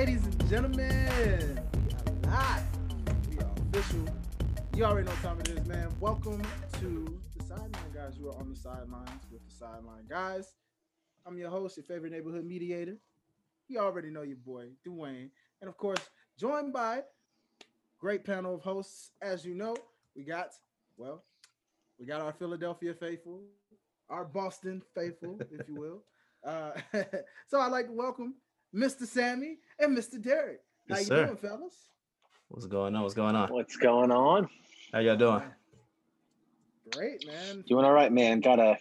ladies and gentlemen, we are live. We are official. You already know what time it is, man. Welcome to the sideline, guys. You are on the sidelines with the sideline, guys. I'm your host, your favorite neighborhood mediator. You already know your boy, Dwayne. And of course, joined by great panel of hosts. As you know, we got, well, we got our Philadelphia faithful, our Boston faithful, if you will. Uh, so I'd like to welcome Mr. Sami and Mr. Derrick. How Yes, you sir. doing, fellas? What's going on? What's going on? What's going on? How y'all doing? Great, man. Doing all right, man. Got a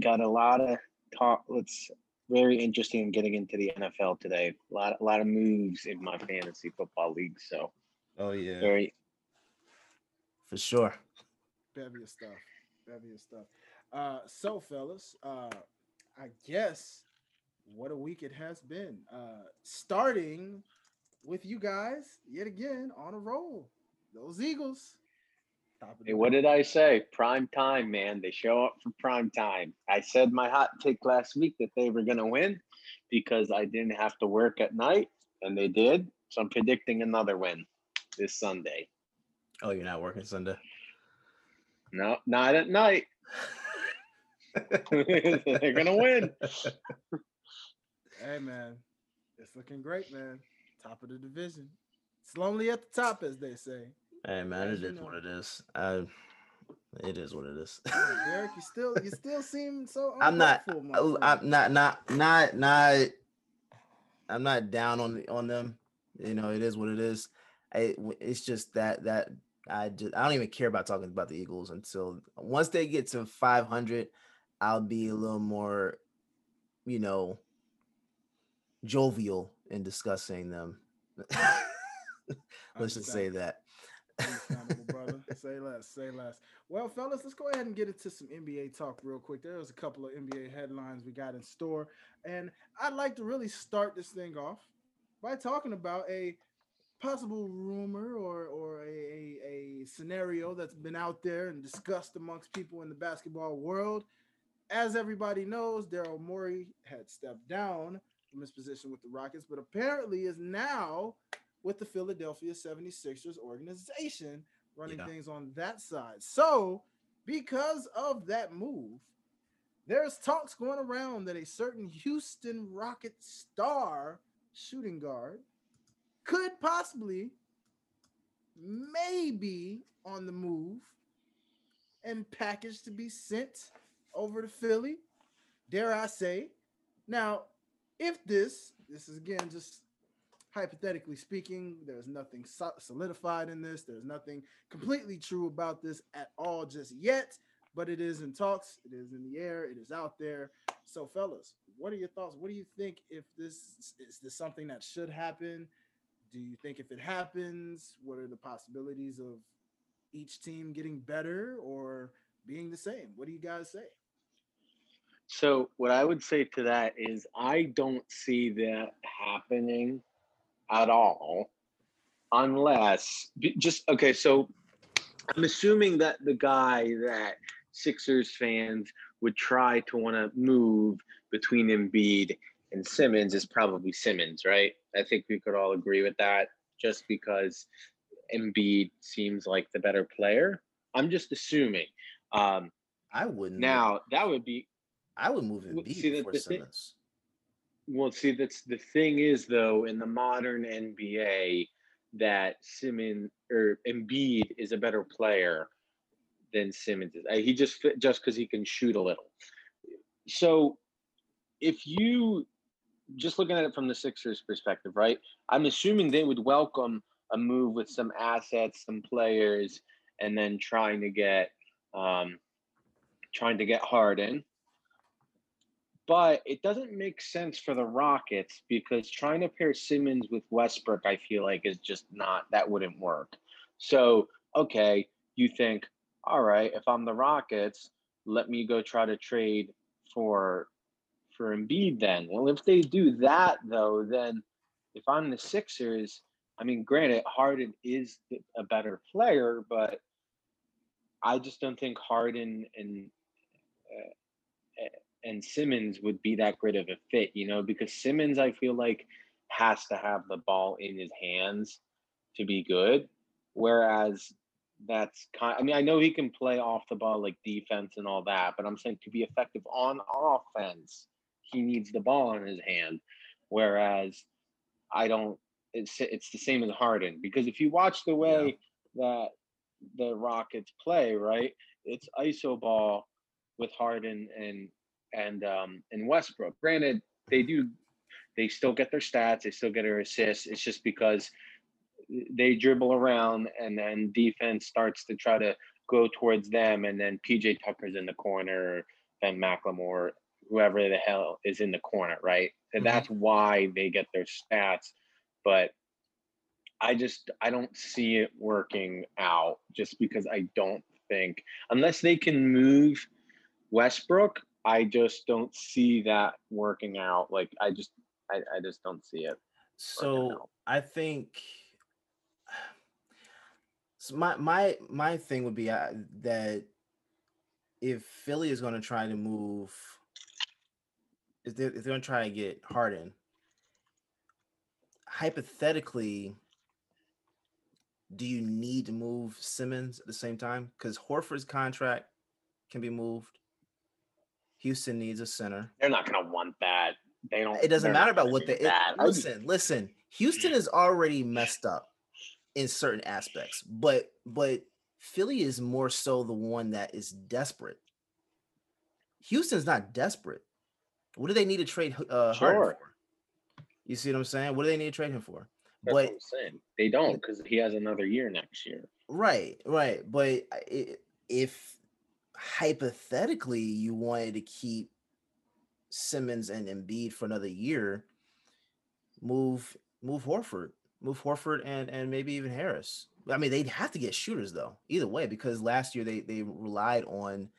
got a lot of talk. Let's very interesting getting into the NFL today. A lot a lot of moves in my fantasy football league. So Oh yeah, very for sure. Bevy of stuff. Bevy of stuff. Uh, so, fellas, uh, I guess what a week it has been. Uh, starting with you guys yet again on a roll. Those Eagles. Top of Hey, what did I say? Prime time, man. They show up for prime time. I said my hot take last week that they were gonna win because I didn't have to work at night, and they did. So I'm predicting another win this Sunday. Oh, you're not working Sunday. No, not at night. They're gonna win. Hey man, it's looking great, man. Top of the division. It's lonely at the top, as they say. Hey man, As it you is know. what it is. I, it is what it is. Derrick, you still you still seem so. I'm not. I- friend. I'm not. Not. Not. Not. I'm not down on the, on them. You know, it is what it is. I, it's just that that I just I don't even care about talking about the Eagles until once they get to 500, I'll be a little more, you know, jovial in discussing them. Let's just say that. Brother. Say less. Say less. Well, fellas, let's go ahead and get into some NBA talk real quick. There was a couple of NBA headlines we got in store, and I'd like to really start this thing off by talking about a possible rumor or or a, a, a scenario that's been out there and discussed amongst people in the basketball world. As everybody knows, Daryl Morey had stepped down from his position with the Rockets, but apparently is now with the Philadelphia 76ers organization running Yeah. things on that side. So, because of that move, there's talks going around that a certain Houston Rocket star shooting guard could possibly maybe on the move and packaged to be sent over to Philly. Dare I say? Now, if this, this is again just hypothetically speaking, there's nothing solidified in this. There's nothing completely true about this at all just yet, but it is in talks. It is in the air. It is out there. So, fellas, what are your thoughts? What do you think if this is this something that should happen? Do you think if it happens, what are the possibilities of each team getting better or being the same? What do you guys say? So what I would say to that is I don't see that happening at all unless just okay so I'm assuming that the guy that Sixers fans would try to want to move between Embiid and Simmons is probably Simmons, right? I think we could all agree with that just because Embiid seems like the better player. I'm just assuming. Um, I wouldn't. now that would be I would move Embiid see, before the thing- Simmons. Well, see, that's the thing is though in the modern NBA that Simmons or Embiid is a better player than Simmons is. He just just because he can shoot a little. So, if you just looking at it from the Sixers' perspective, right? I'm assuming they would welcome a move with some assets, some players, and then trying to get um, trying to get Harden but it doesn't make sense for the Rockets because trying to pair Simmons with Westbrook, I feel like is just not that wouldn't work. So, okay, you think, all right, if I'm the Rockets, let me go try to trade for for Embiid then. Well, if they do that though, then if I'm the Sixers, I mean, granted, Harden is a better player, but I just don't think Harden and uh, and Simmons would be that great of a fit, you know, because Simmons, I feel like, has to have the ball in his hands to be good. Whereas that's kind I mean, I know he can play off the ball like defense and all that, but I'm saying to be effective on offense, he needs the ball in his hand. Whereas I don't it's it's the same as Harden because if you watch the way yeah. that the Rockets play, right? It's iso ball with Harden and and um and Westbrook. Granted, they do they still get their stats, they still get their assists. It's just because they dribble around and then defense starts to try to go towards them and then PJ Tucker's in the corner, then McLemore, whoever the hell is in the corner, right? And mm-hmm. that's why they get their stats. But I just I don't see it working out just because I don't think unless they can move Westbrook, I just don't see that working out. Like I just I, I just don't see it. So I think so my my my thing would be uh, that if Philly is going to try to move, if they're, if they're going to try to get Harden, hypothetically, do you need to move Simmons at the same time? Because Horford's contract can be moved. Houston needs a center. They're not going to want that. They don't. It doesn't matter about what they. It, listen, listen. Houston is already messed up in certain aspects, but but Philly is more so the one that is desperate. Houston's not desperate. What do they need to trade uh, sure. Harden for? You see what I'm saying? What do they need to trade him for? That's but they don't because he has another year next year. Right, right. But if hypothetically you wanted to keep Simmons and Embiid for another year, move move Horford, move Horford and and maybe even Harris. I mean, they'd have to get shooters though, either way, because last year they they relied on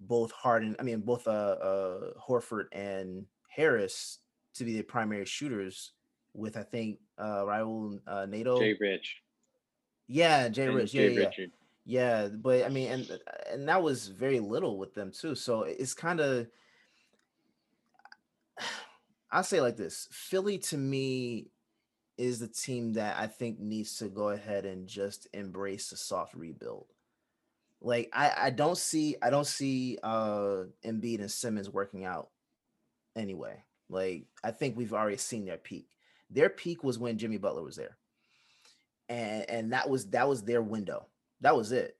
both Harden, I mean both uh, uh Horford and Harris to be the primary shooters with I think uh Raul uh Neto. Jay Rich. Yeah, Jay and Rich. Yeah, Jay yeah. Richard. Yeah, but I mean, and and that was very little with them too. So it's kind of I'll say like this: Philly to me is the team that I think needs to go ahead and just embrace a soft rebuild. Like I, I don't see I don't see uh Embiid and Simmons working out anyway. Like I think we've already seen their peak. Their peak was when Jimmy Butler was there. And and that was that was their window. That was it.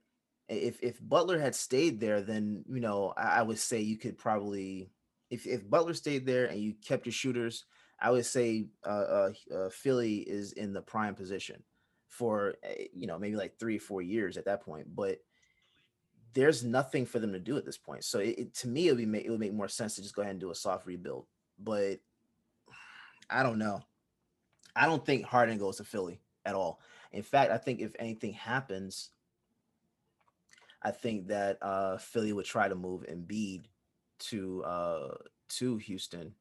If if Butler had stayed there, then you know, I, I would say you could probably if if Butler stayed there and you kept your shooters, I would say uh, uh, uh, Philly is in the prime position for eh, you know maybe like three or four years at that point. But there's nothing for them to do at this point. So it, it, to me, it would be it would make more sense to just go ahead and do a soft rebuild. But I don't know. I don't think Harden goes to Philly at all. In fact, I think if anything happens, I think that uh, Philly would try to move Embiid to uh, to Houston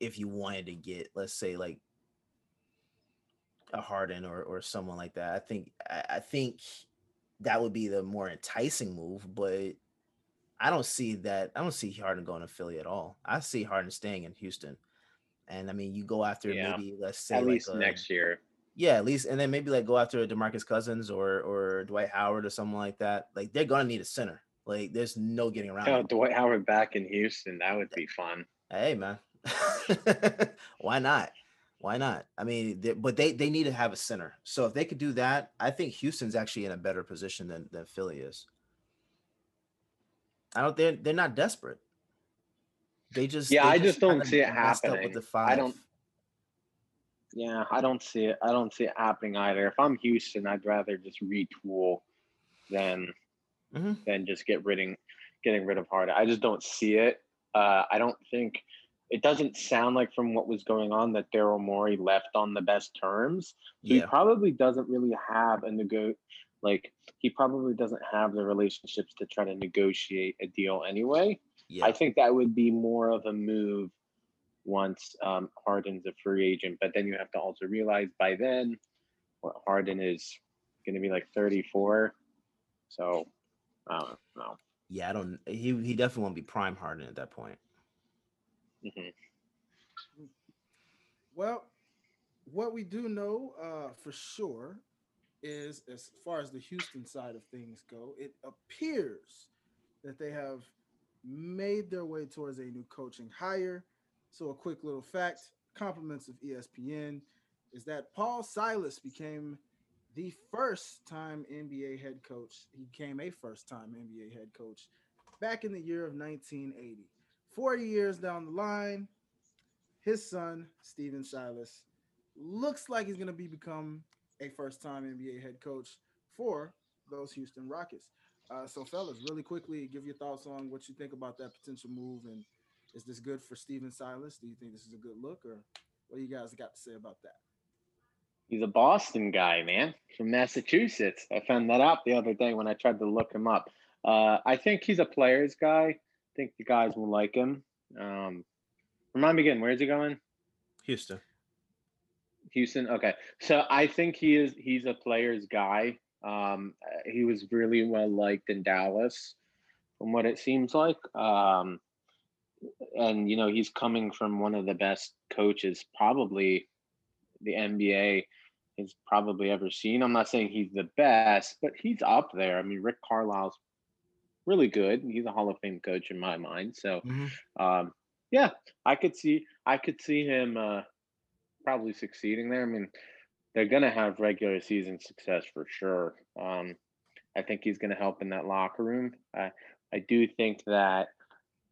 if you wanted to get, let's say, like a Harden or or someone like that. I think I, I think that would be the more enticing move, but I don't see that. I don't see Harden going to Philly at all. I see Harden staying in Houston. And I mean, you go after yeah. maybe let's say at like least a, next year. Yeah, at least, and then maybe like go after Demarcus Cousins or or Dwight Howard or someone like that. Like they're gonna need a center. Like there's no getting around. Oh, Dwight Howard back in Houston, that would be fun. Hey man, why not? Why not? I mean, they, but they they need to have a center. So if they could do that, I think Houston's actually in a better position than than Philly is. I don't. They're they're not desperate. They just yeah. They I just don't see it happening. With the five. I don't. Yeah, I don't see it. I don't see it happening either. If I'm Houston, I'd rather just retool than mm-hmm. than just get rid of, getting rid of Harden. I just don't see it. Uh, I don't think it doesn't sound like from what was going on that Daryl Morey left on the best terms. So yeah. he probably doesn't really have a nego like he probably doesn't have the relationships to try to negotiate a deal anyway. Yeah. I think that would be more of a move once um, Harden's a free agent. But then you have to also realize by then, what Harden is going to be like 34. So I don't know. Yeah, I don't. He he definitely won't be prime Harden at that point. Mm-hmm. Well, what we do know uh, for sure is as far as the Houston side of things go, it appears that they have made their way towards a new coaching hire. So, a quick little fact compliments of ESPN is that Paul Silas became the first time NBA head coach. He became a first time NBA head coach back in the year of 1980. 40 years down the line, his son, Stephen Silas, looks like he's going to be become a first time NBA head coach for those Houston Rockets. Uh, so, fellas, really quickly, give your thoughts on what you think about that potential move, and is this good for Stephen Silas? Do you think this is a good look, or what do you guys got to say about that? He's a Boston guy, man, from Massachusetts. I found that out the other day when I tried to look him up. Uh, I think he's a player's guy. I think the guys will like him. Um, remind me again, where's he going? Houston. Houston. Okay, so I think he is. He's a player's guy. Um, he was really well liked in Dallas, from what it seems like. Um, and you know, he's coming from one of the best coaches, probably the NBA has probably ever seen. I'm not saying he's the best, but he's up there. I mean, Rick Carlisle's really good. He's a Hall of Fame coach in my mind. So, mm-hmm. um, yeah, I could see I could see him uh, probably succeeding there. I mean, they're going to have regular season success for sure. Um, I think he's going to help in that locker room. I, I do think that,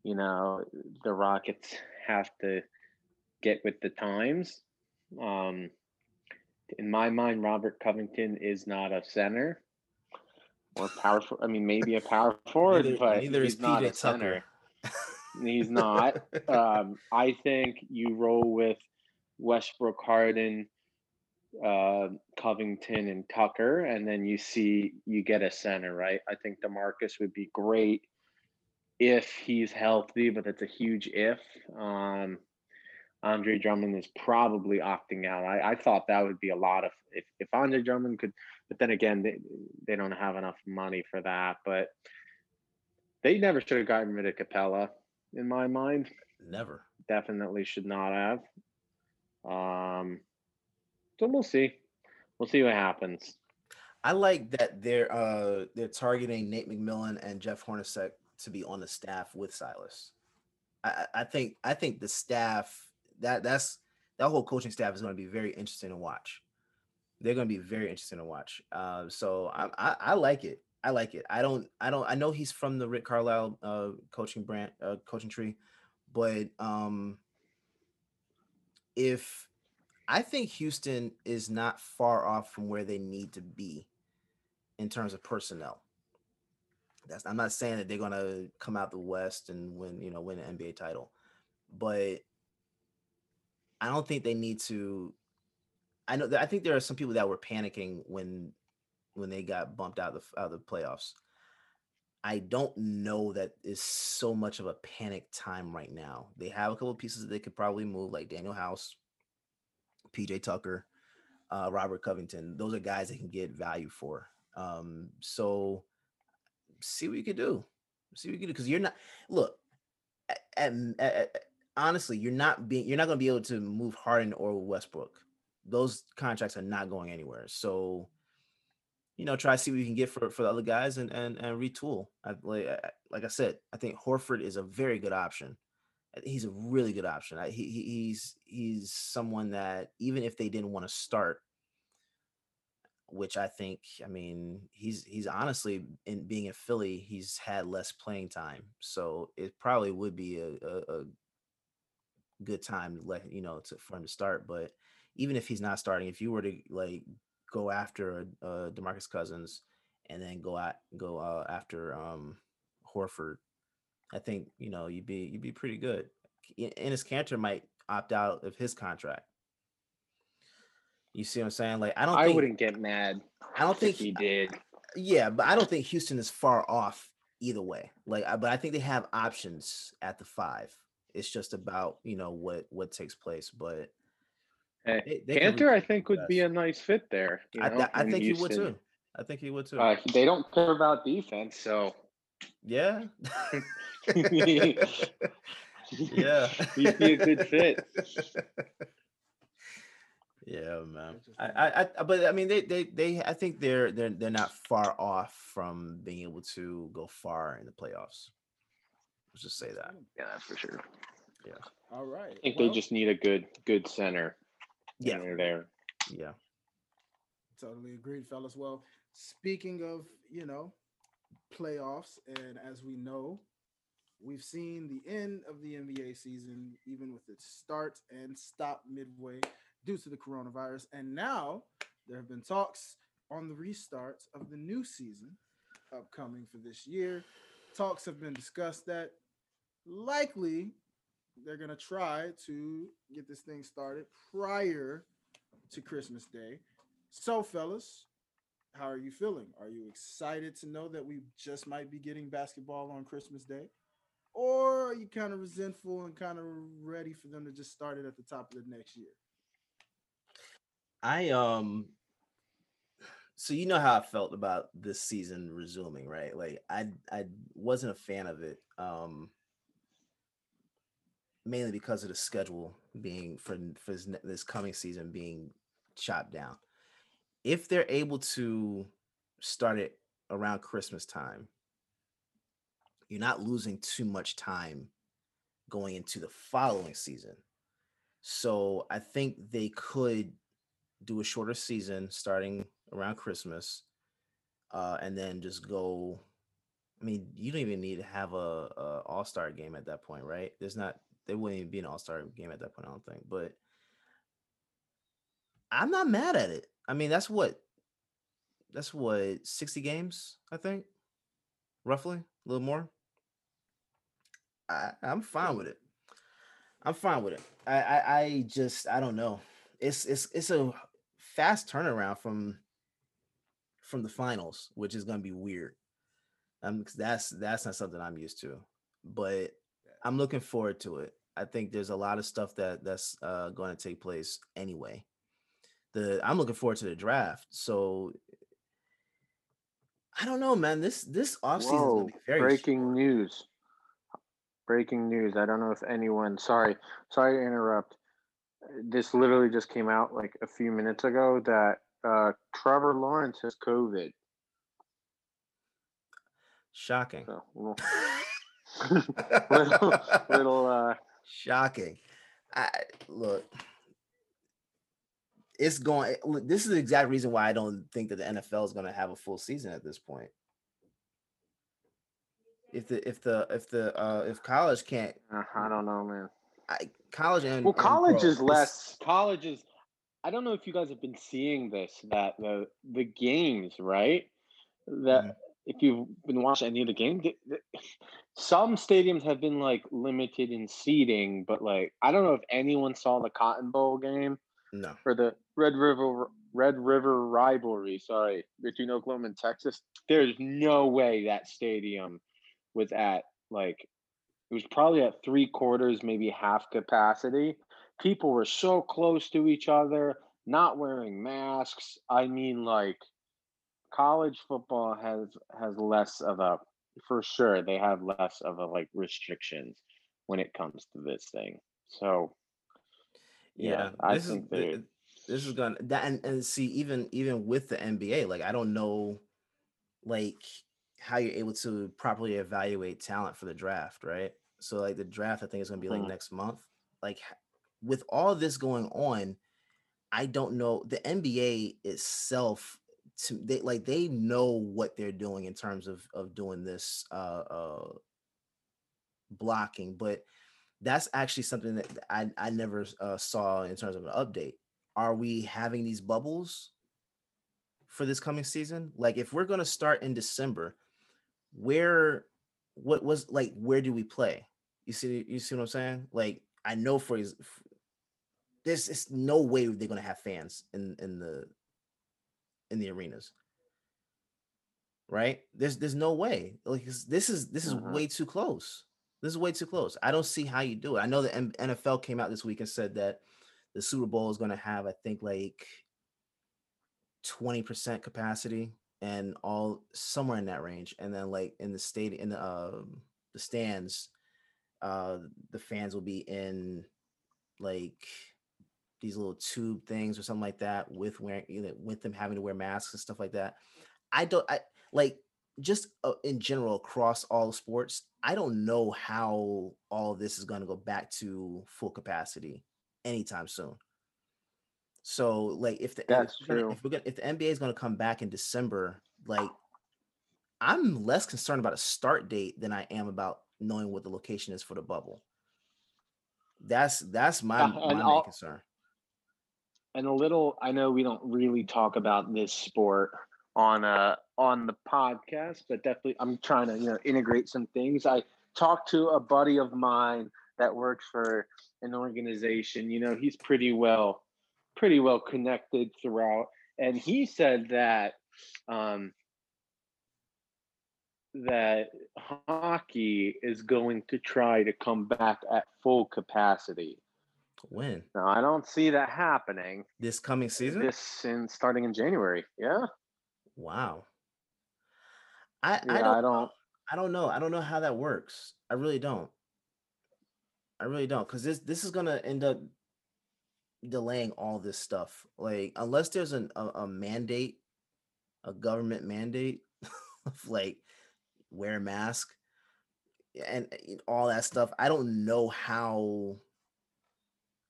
you know, the Rockets have to get with the times. Um, in my mind, Robert Covington is not a center or powerful. I mean, maybe a power forward, neither, but neither he's not a center. he's not. Um, I think you roll with Westbrook, Harden, uh, Covington and Tucker, and then you see you get a center, right? I think Demarcus would be great if he's healthy, but that's a huge if. Um, Andre Drummond is probably opting out. I, I thought that would be a lot of if, if Andre Drummond could, but then again, they, they don't have enough money for that. But they never should have gotten rid of Capela, in my mind. Never. Definitely should not have. Um, so we'll see. We'll see what happens. I like that they're uh they're targeting Nate McMillan and Jeff Hornacek to be on the staff with Silas. I, I think I think the staff that that's that whole coaching staff is going to be very interesting to watch. They're going to be very interesting to watch. Uh, so I, I, I like it. I like it. I don't I don't I know he's from the Rick Carlisle uh, coaching brand uh, coaching tree, but um if I think Houston is not far off from where they need to be in terms of personnel. That's I'm not saying that they're gonna come out the West and win, you know, win an NBA title, but I don't think they need to. I know that I think there are some people that were panicking when when they got bumped out of the, out of the playoffs. I don't know that is so much of a panic time right now. They have a couple pieces that they could probably move, like Danuel House, PJ Tucker, uh, Robert Covington. Those are guys that can get value for. Um, so see what you can do. See what you can do because you're not. Look, at, at, at, honestly, you're not being. You're not going to be able to move Harden or Westbrook. Those contracts are not going anywhere. So, you know, try to see what you can get for for the other guys and and and retool. I, like like I said, I think Horford is a very good option he's a really good option. He, he's he's someone that even if they didn't want to start, which I think, I mean, he's he's honestly in being in Philly, he's had less playing time, so it probably would be a, a, a good time to let you know to for him to start. But even if he's not starting, if you were to like go after uh, Demarcus Cousins and then go at go uh, after um, Horford I think you know you'd be you'd be pretty good. Enes Kanter might opt out of his contract. You see what I'm saying? Like I don't. I think, wouldn't get mad. I don't think he did. Yeah, but I don't think Houston is far off either way. Like, but I think they have options at the five. It's just about you know what what takes place. But hey, they, they Kanter, I think, would be a nice fit there. I, know, I, think Houston. he would too. I think he would too. Uh, they don't care about defense, so yeah. yeah. He'd be a good fit. Yeah, man. I, I, I, but I mean, they, they, they. I think they're, they're, they're not far off from being able to go far in the playoffs. Let's just say that. Mm, yeah, that's for sure. Yeah. All right. I think well, they just need a good good center. Yeah, center there. yeah. Totally agreed, fellas. Well, speaking of, you know, playoffs, and as we know, we've seen the end of the NBA season, even with its start and stop midway due to the coronavirus. And now there have been talks on the restart of the new season upcoming for this year. Talks have been discussed that likely they're going to try to get this thing started prior to Christmas Day. So, fellas, how are you feeling? Are you excited to know that we just might be getting basketball on Christmas Day? Or are you kind of resentful and kind of ready for them to just start it at the top of the next year? I um so you know how I felt about this season resuming, right? Like I I wasn't a fan of it. Um mainly because of the schedule being for for this, this coming season being chopped down. If they're able to start it around Christmas time, you're not losing too much time going into the following season. So I think they could do a shorter season starting around Christmas, uh, and then just go. I mean, you don't even need to have a, a All Star game at that point, right? There's not. There wouldn't even be an All Star game at that point. I don't think, but I'm not mad at it. I mean, that's what. That's what sixty games, I think, roughly a little more. I, I'm fine with it. I'm fine with it. I, I I just I don't know. It's it's it's a fast turnaround from from the finals, which is gonna be weird. Um, 'cause that's that's not something I'm used to, but I'm looking forward to it. I think there's a lot of stuff that that's uh, going to take place anyway. The I'm looking forward to the draft. So I don't know, man. This this offseason is very Breaking news. Breaking news. I don't know if anyone. Sorry, sorry to interrupt. This literally just came out like a few minutes ago that uh, Trevor Lawrence has COVID. shocking. So little, little, little uh, Shocking. I look. It's going. This is the exact reason why I don't think that the NFL is going to have a full season at this point. If the if the if the uh if college can't, uh, I don't know, man. I, college and Well, and college pro, is less. College is. I don't know if you guys have been seeing this. That the the games, right? That Mhm. if you've been watching any of the games, some stadiums have been like limited in seating, but like I don't know if anyone saw the Cotton Bowl game No, or the Red River Red River rivalry. Sorry, between Oklahoma and Texas. There's no way that stadium was at like it was probably at three quarters, maybe half capacity. People were so close to each other, not wearing masks. I mean, like college football has has less of a for sure. They have less of a like restrictions when it comes to this thing. So yeah, yeah, I this think is they. Uh, this is gonna that and, and see even even with the NBA, like I don't know, like how you're able to properly evaluate talent for the draft, right? So like the draft, I think is gonna be like Mhm. next month. Like with all this going on, I don't know the NBA itself. To they like they know what they're doing in terms of of doing this uh uh blocking, but that's actually something that I I never uh, saw in terms of an update. Are we having these bubbles for this coming season? Like if we're gonna start in December, where what was like where do we play? You see you see what I'm saying? Like I know for there's it's no way they're gonna have fans in in the in the arenas. Right? There's there's no way. Like this is this is Mhm. way too close. This is way too close. I don't see how you do it. I know the NFL came out this week and said that the Super Bowl is going to have, I think, like 20% capacity and all somewhere in that range. And then like in the state in the um the stands, uh the fans will be in like these little tube things or something like that with wearing you know, with them having to wear masks and stuff like that. I don't I like just uh, in general across all sports. I don't know how all of this is going to go back to full capacity anytime soon. So like if the That's if true. if we're gonna if the NBA is going to come back in December, like I'm less concerned about a start date than I am about knowing what the location is for the bubble. That's that's my, Uh, my main concern. and a little i know we don't really talk about this sport on uh on the podcast but definitely i'm trying to you know integrate some things i talked to a buddy of mine that works for an organization you know he's pretty well pretty well connected throughout and he said that um that hockey is going to try to come back at full capacity When now i don't see that happening this coming season? this in starting in January. Yeah. Wow. I Yeah, I I don't don't I don't know. I don't know how that works. I really don't. I really don't because this this is gonna end up delaying all this stuff. Like unless there's an, a, a mandate, a government mandate of like wear a mask and uh, all that stuff. I don't know how.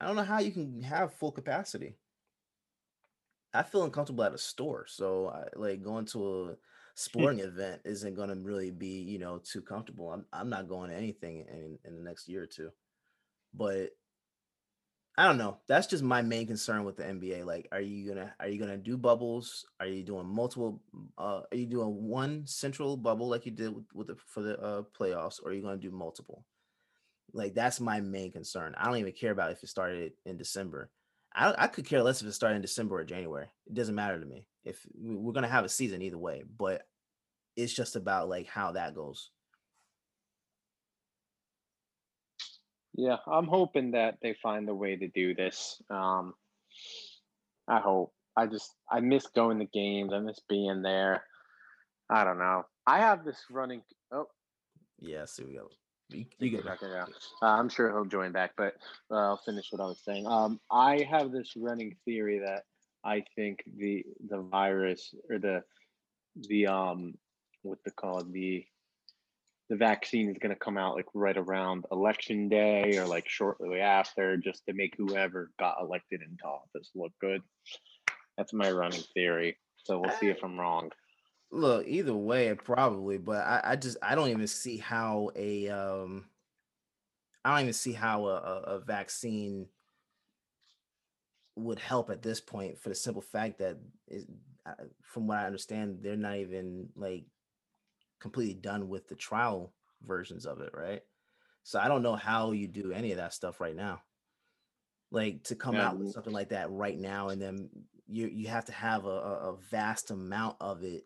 I don't know how you can have full capacity. I feel uncomfortable at a store, so I, like going to a sporting event isn't going to really be you know too comfortable. I'm I'm not going to anything in in the next year or two, but I don't know. That's just my main concern with the NBA. Like, are you gonna are you gonna do bubbles? Are you doing multiple? Uh, are you doing one central bubble like you did with, with the for the uh, playoffs, or are you gonna do multiple? Like, that's my main concern. I don't even care about if it started in December. I I could care less if it started in December or January. It doesn't matter to me. If we- we're gonna have a season either way, but it's just about like how that goes. Yeah, I'm hoping that they find a way to do this. Um I hope. I just I miss going to games. I miss being there. I don't know. I have this running oh Yeah, see we go. You, you get back there. Uh, I'm sure he'll join back, but uh, I'll finish what I was saying. Um, I have this running theory that I think the the virus or the the um what they call it the the vaccine is going to come out like right around election day or like shortly after, just to make whoever got elected into office look good. That's my running theory. So we'll see if I'm wrong. Look, either way, probably, but I, I just I don't even see how a um I don't even see how a, a, a vaccine would help at this point for the simple fact that uh, from what I understand, they're not even like completely done with the trial versions of it, right? So I don't know how you do any of that stuff right now. Like to come Yeah, out with something like that right now, and then you you have to have a a vast amount of it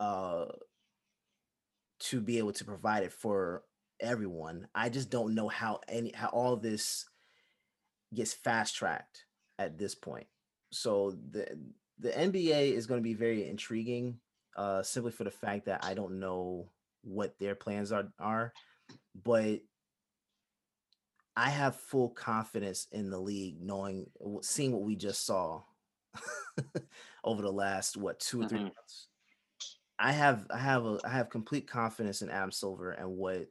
uh to be able to provide it for everyone. I just don't know how any how all this gets fast tracked at this point. So the the NBA is going to be very intriguing uh simply for the fact that I don't know what their plans are are but I have full confidence in the league knowing seeing what we just saw over the last what 2 or 3 Mhm. months. I have I have a I have complete confidence in Adam Silver and what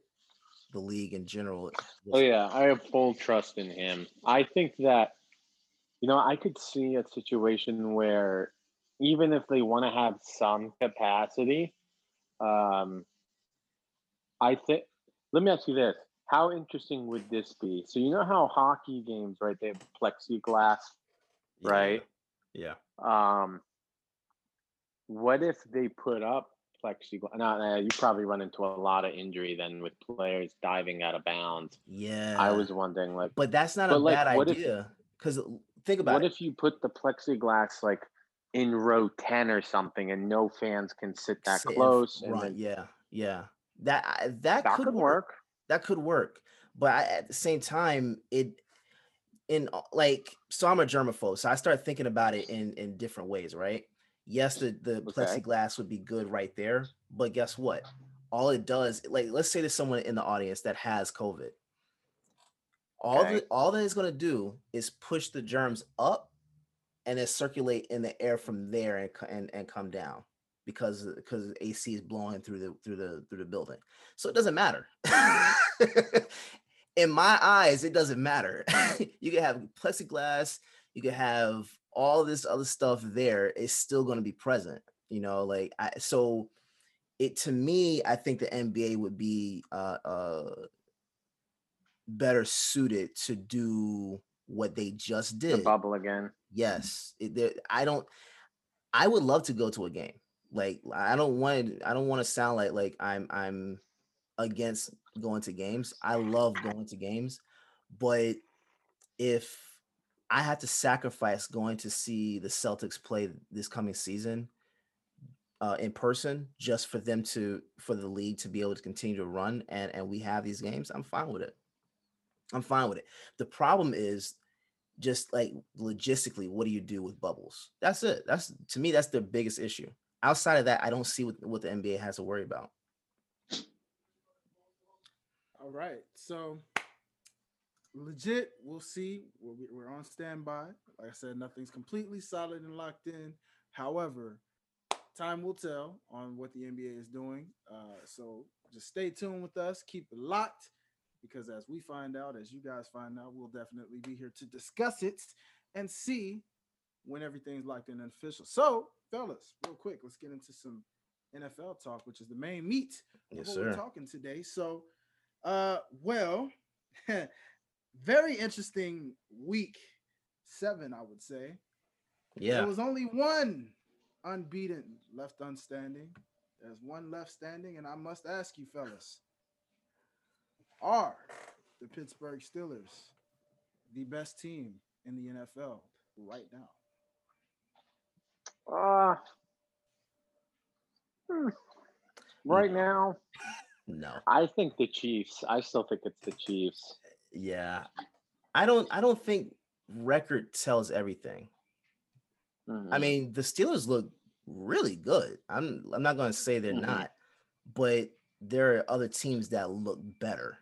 the league in general. Oh yeah, I have full trust in him. I think that you know I could see a situation where even if they want to have some capacity, um, I think. Let me ask you this: How interesting would this be? So you know how hockey games, right? They have plexiglass, right? Yeah. Um, what if they put up plexiglass? Now, now, you probably run into a lot of injury then with players diving out of bounds. Yeah. I was wondering, like, but that's not a like, bad idea. Because think about what it. if you put the plexiglass like in row 10 or something and no fans can sit that sit close then Yeah, yeah. That that, that could, could work. work That could work. But I, at the same time, it in uh, like so I'm a germaphobe, so I start thinking about it in in different ways, right? Yes, the the Okay. plexiglass would be good right there, but guess what? All it does, like, let's say there's someone in the audience that has COVID. All Okay. the all that it's gonna do is push the germs up and then circulate in the air from there and and, and come down because because AC is blowing through the through the through the building. So it doesn't matter. in my eyes, it doesn't matter. you can have plexiglass, you can have all this other stuff there, it's still going to be present. You know, like I so it to me, I think the NBA would be uh uh better suited to do what they just The did. bubble again. Yes, it, there, I don't. I would love to go to a game. Like I don't want. I don't want to sound like like I'm I'm against going to games. I love going to games, but if I had to sacrifice going to see the Celtics play this coming season uh, in person just for them to for the league to be able to continue to run and and we have these games, I'm fine with it. I'm fine with it. The problem is just like logistically, what do you do with bubbles? That's it. That's to me, that's the biggest issue. Outside of that, I don't see what, what the NBA has to worry about. All right. So legit, we'll see. We're, we're on standby. Like I said, nothing's completely solid and locked in. However, time will tell on what the NBA is doing. Uh, so just stay tuned with us. Keep it locked because as we find out, as you guys find out, we'll definitely be here to discuss it and see when everything's locked in and official. So, fellas, real quick, let's get into some NFL talk, which is the main meat of Yes, what we're talking today. So, uh, well, very interesting week seven, I would say. Yeah. There was only one unbeaten left unstanding. There's one left standing, and I must ask you, fellas, are the Pittsburgh Steelers the best team in the NFL right now? Uh, hmm. Right now, No. I think the Chiefs. I still think it's the Chiefs. Yeah. I don't I don't think record tells everything. I Mhm. mean, the Steelers look really good. I'm I'm not going to say they're Mhm. not, but there are other teams that look better.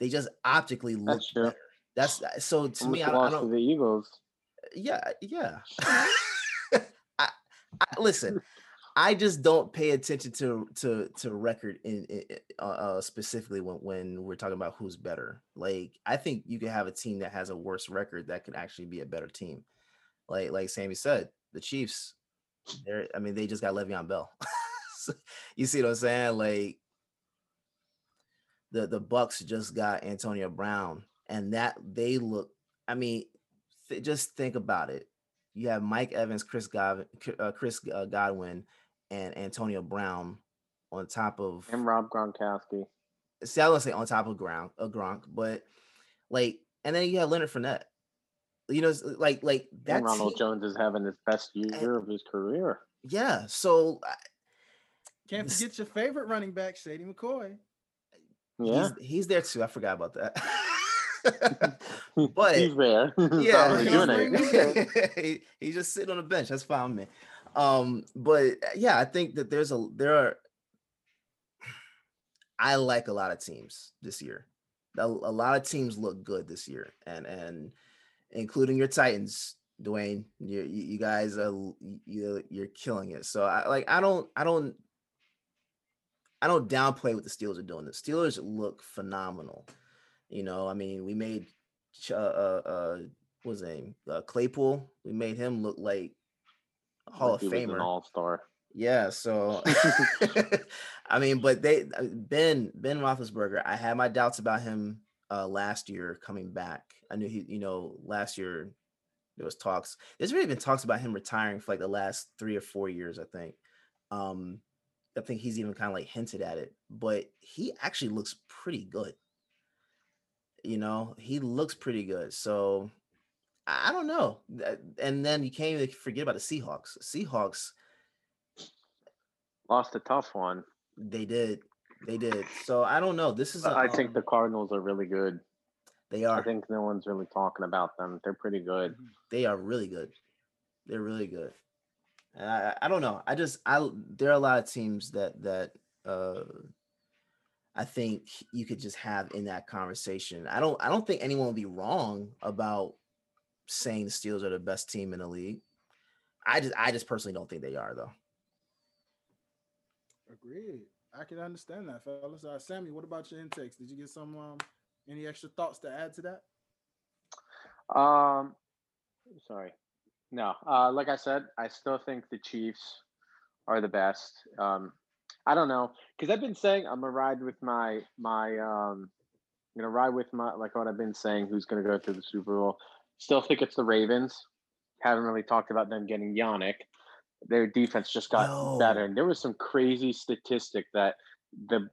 They just optically look That's better. That's so to me. I, I don't. the Eagles. Yeah, yeah. I, I listen. I just don't pay attention to to to record in, in uh, uh, specifically when when we're talking about who's better. Like I think you could have a team that has a worse record that could actually be a better team. Like like Sami said, the Chiefs. They're I mean they just got Le'Veon Bell. You see what I'm saying? Like the the Bucks just got Antonio Brown, and that they look. I mean, th- just think about it. You have Mike Evans, Chris Godwin, uh, Chris uh, Godwin, and Antonio Brown on top of. And Rob Gronkowski. See, I was gonna say on top of Gronk, uh, Gronk, but like, and then you have Leonard Fournette. You know, it's like like that. and Ronald team- Jones is having his best year of his career. yeah. So uh, Can't forget your favorite running back, Shady McCoy. Yeah, he's, he's there too. I forgot about that. but he's there. yeah, he's he, he's just sitting on the bench. That's fine, man. Um, but uh, yeah, I think that there's a there are. I like a lot of teams this year. A, a lot of teams look good this year, and and including your Titans, Dwayne. You you, you guys are you you're killing it. So I like I don't I don't I don't downplay what the Steelers are doing. The Steelers look phenomenal. You know, I mean, we made uh, uh, uh what his name? Uh, Claypool. We made him look like a Hall of He Famer. all-star. Yeah, so I mean, but they uh, Ben Ben Roethlisberger. I had my doubts about him uh last year coming back. I knew he, you know, last year there was talks. There's really been talks about him retiring for like the last three or four years. I think. Um, I think he's even kind of like hinted at it, but he actually looks pretty good. You know, he looks pretty good. So I don't know. And then you can't even forget about the Seahawks. Seahawks Lost a tough one. They did. They did. So I don't know. This is. A, I think um, the Cardinals are really good. they are. I think no one's really talking about them. They're pretty good. They are really good. They're really good. And I, I- I don't know. I just I there are a lot of teams that that uh I think you could just have in that conversation. I don't I don't think anyone will be wrong about saying the Steelers are the best team in the league. I just I just personally don't think they are though. Agreed. I can understand that, fellas. Uh, Sami, what about your intakes? Did you get some um, any extra thoughts to add to that? Um, sorry, no. Uh, like I said, I still think the Chiefs are the best. Um, I don't know because I've been saying I'm gonna ride with my my um, I'm gonna ride with my like what I've been saying. Who's gonna go to the Super Bowl? Still think it's the Ravens. Haven't really talked about them getting Yannick. Their defense just got Yo. better, and there was some crazy statistic that the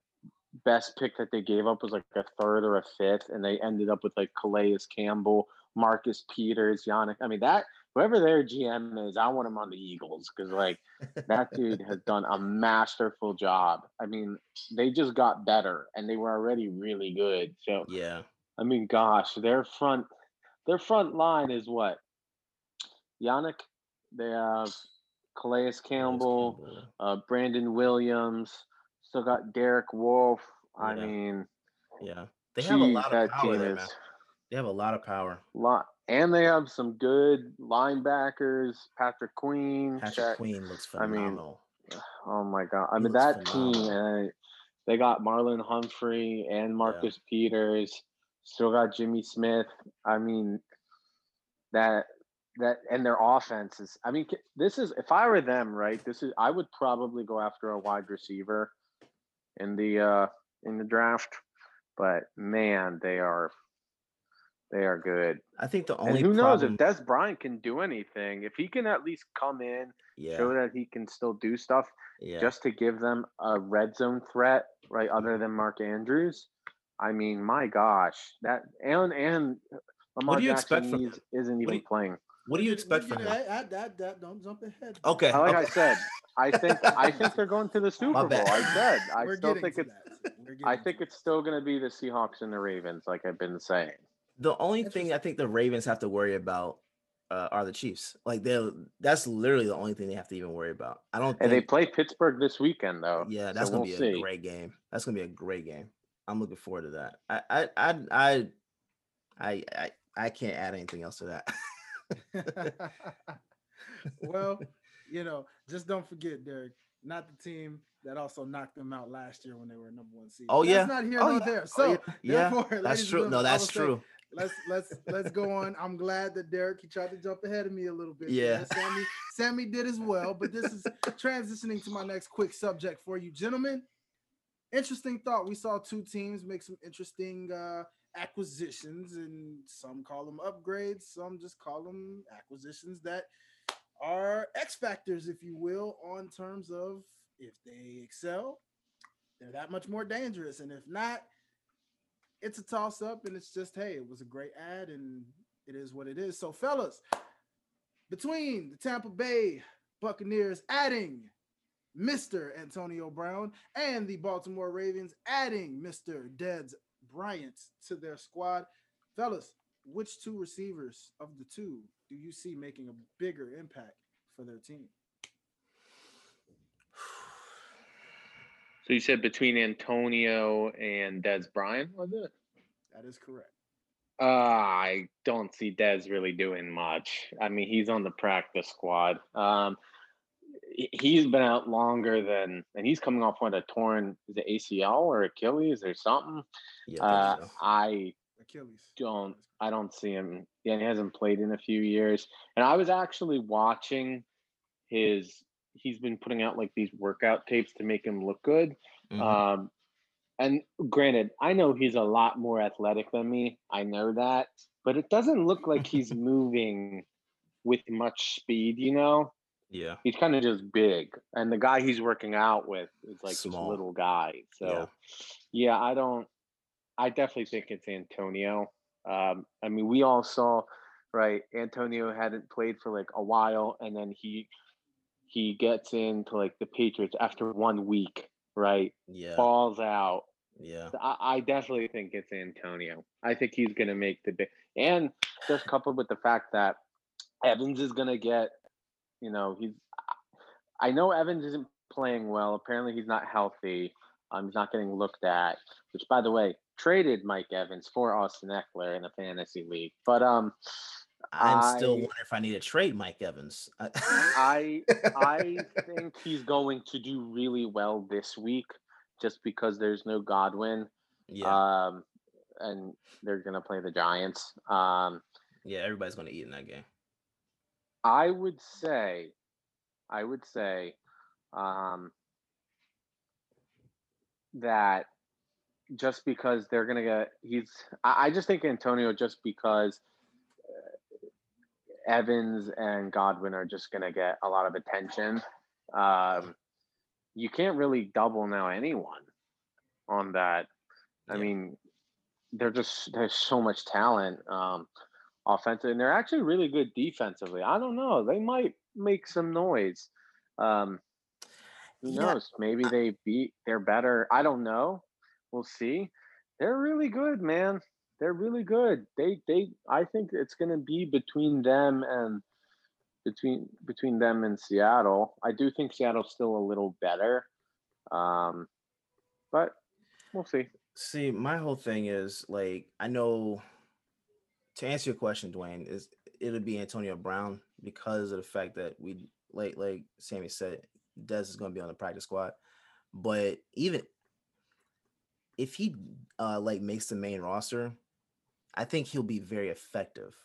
best pick that they gave up was like a third or a fifth, and they ended up with like Calais Campbell, Marcus Peters, Yannick. I mean that whoever their GM is, I want him on the Eagles because like that dude has done a masterful job. I mean, they just got better, and they were already really good. So Yeah. I mean, gosh, their front their front line is what? Yannick, they have Calais Campbell, Campbell. uh, Brandon Williams, still got Derek Wolfe. I Yeah. mean, Yeah. They have a lot of power team there, is man. They have a lot of power. lot, and they have some good linebackers. Patrick Queen, Patrick Queen looks phenomenal. I mean. Oh my god! I He mean that team. Uh, they got Marlon Humphrey and Marcus Peters. Still got Jimmy Smith. I mean that that and their offense is. I mean, this is if I were them, right? This is I would probably go after a wide receiver in the uh in the draft. But man, they are they are good. I think the And only who knows if Dez Bryant can do anything? If he can at least come in, yeah, show that he can still do stuff yeah. just to give them a red zone threat, right? Other than Mark Andrews. I mean, my gosh, that and and Lamar do you Jackson expect from isn't even you- playing. what do you expect get from it. him? I, I, that, that, don't jump ahead. Okay. Like I said, I think I think they're going to the Super Bowl. bad. I said I We're still think it's I think to it's still going to be the Seahawks and the Ravens, like I've been saying. The only thing I think the Ravens have to worry about uh, are the Chiefs. Like they that's literally the only thing they have to even worry about. I don't And they play Pittsburgh this weekend, though. Yeah, so that's gonna we'll be a see. great game. That's gonna be a great game. I'm looking forward to that. I I I I I I, I can't add anything else to that. well, you know, just don't forget, Derek, not the team that also knocked them out last year when they were number one seed. Oh, That's yeah. not here Oh, nor yeah. there. Oh, So yeah. yeah, that's true. No, that's will say, true. Let's let's let's go on. I'm glad that Derek he tried to jump ahead of me a little bit. Yeah. there. Sammy Sammy did as well. But this is transitioning to my next quick subject for you, gentlemen. Interesting thought. We saw two teams make some interesting uh, acquisitions, and some call them upgrades, some just call them acquisitions that are X factors, if you will, on terms of if they excel, they're that much more dangerous, and if not, it's a toss up and it's just hey it was a great ad and it is what it is. So fellas between the tampa bay buccaneers adding mr antonio brown and the baltimore ravens adding mr Dez bryant to their squad fellas which two receivers of the two do you see making a bigger impact for their team So you said between Antonio and Dez Bryant, was it? that is correct Uh, I don't see Dez really doing much. I mean, he's on the practice squad. Um, he- he's been out longer than, and he's coming off with a torn is it ACL or Achilles or something. Yeah, I Uh, so. I achilles don't, I don't see him. Yeah, he hasn't played in a few years. And I was actually watching his. He's been putting out like these workout tapes to make him look good. Mhm. Um, and granted, I know he's a lot more athletic than me. I know that, but it doesn't look like he's moving with much speed. You know, yeah, he's kind of just big, and the guy he's working out with is like this little guy. So, yeah. I don't. I definitely think it's Antonio. Um, I mean, we all saw, right? Antonio hadn't played for like a while, and then he he gets into like the Patriots after one week, right? yeah, falls out. yeah. I, I definitely think it's Antonio. I think he's going to make the big, and just coupled with the fact that Evans is going to get, you know, he's. I know Evans isn't playing well. Apparently, he's not healthy. Um, he's not getting looked at. Which, by the way, traded Mike Evans for Austin Ekeler in a fantasy league. But um, I'm still wondering if I need to trade Mike Evans. I I think he's going to do really well this week, just because there's no Godwin. yeah, Um, and they're gonna play the Giants. Um, yeah, everybody's gonna eat in that game. I would say, I would say, um, that just because they're gonna get, he's. I, I just think Antonio just because uh, Evans and Godwin are just gonna get a lot of attention. Um, you can't really double now anyone on that. I Yeah. mean, they're just there's so much talent. Um, offensive, and they're actually really good defensively. I don't know. They might make some noise. Um, who Yeah, knows? Maybe they beat. They're better. I don't know. We'll see. They're really good, man. They're really good. They they. I think it's gonna be between them and between between them and Seattle. I do think Seattle's still a little better. Um, but we'll see. See, my whole thing is like I know to answer your question, Dwayne, is it'll be Antonio Brown because of the fact that we like like Sammy said, Dez is gonna be on the practice squad. But even if he uh like makes the main roster, I think he'll be very effective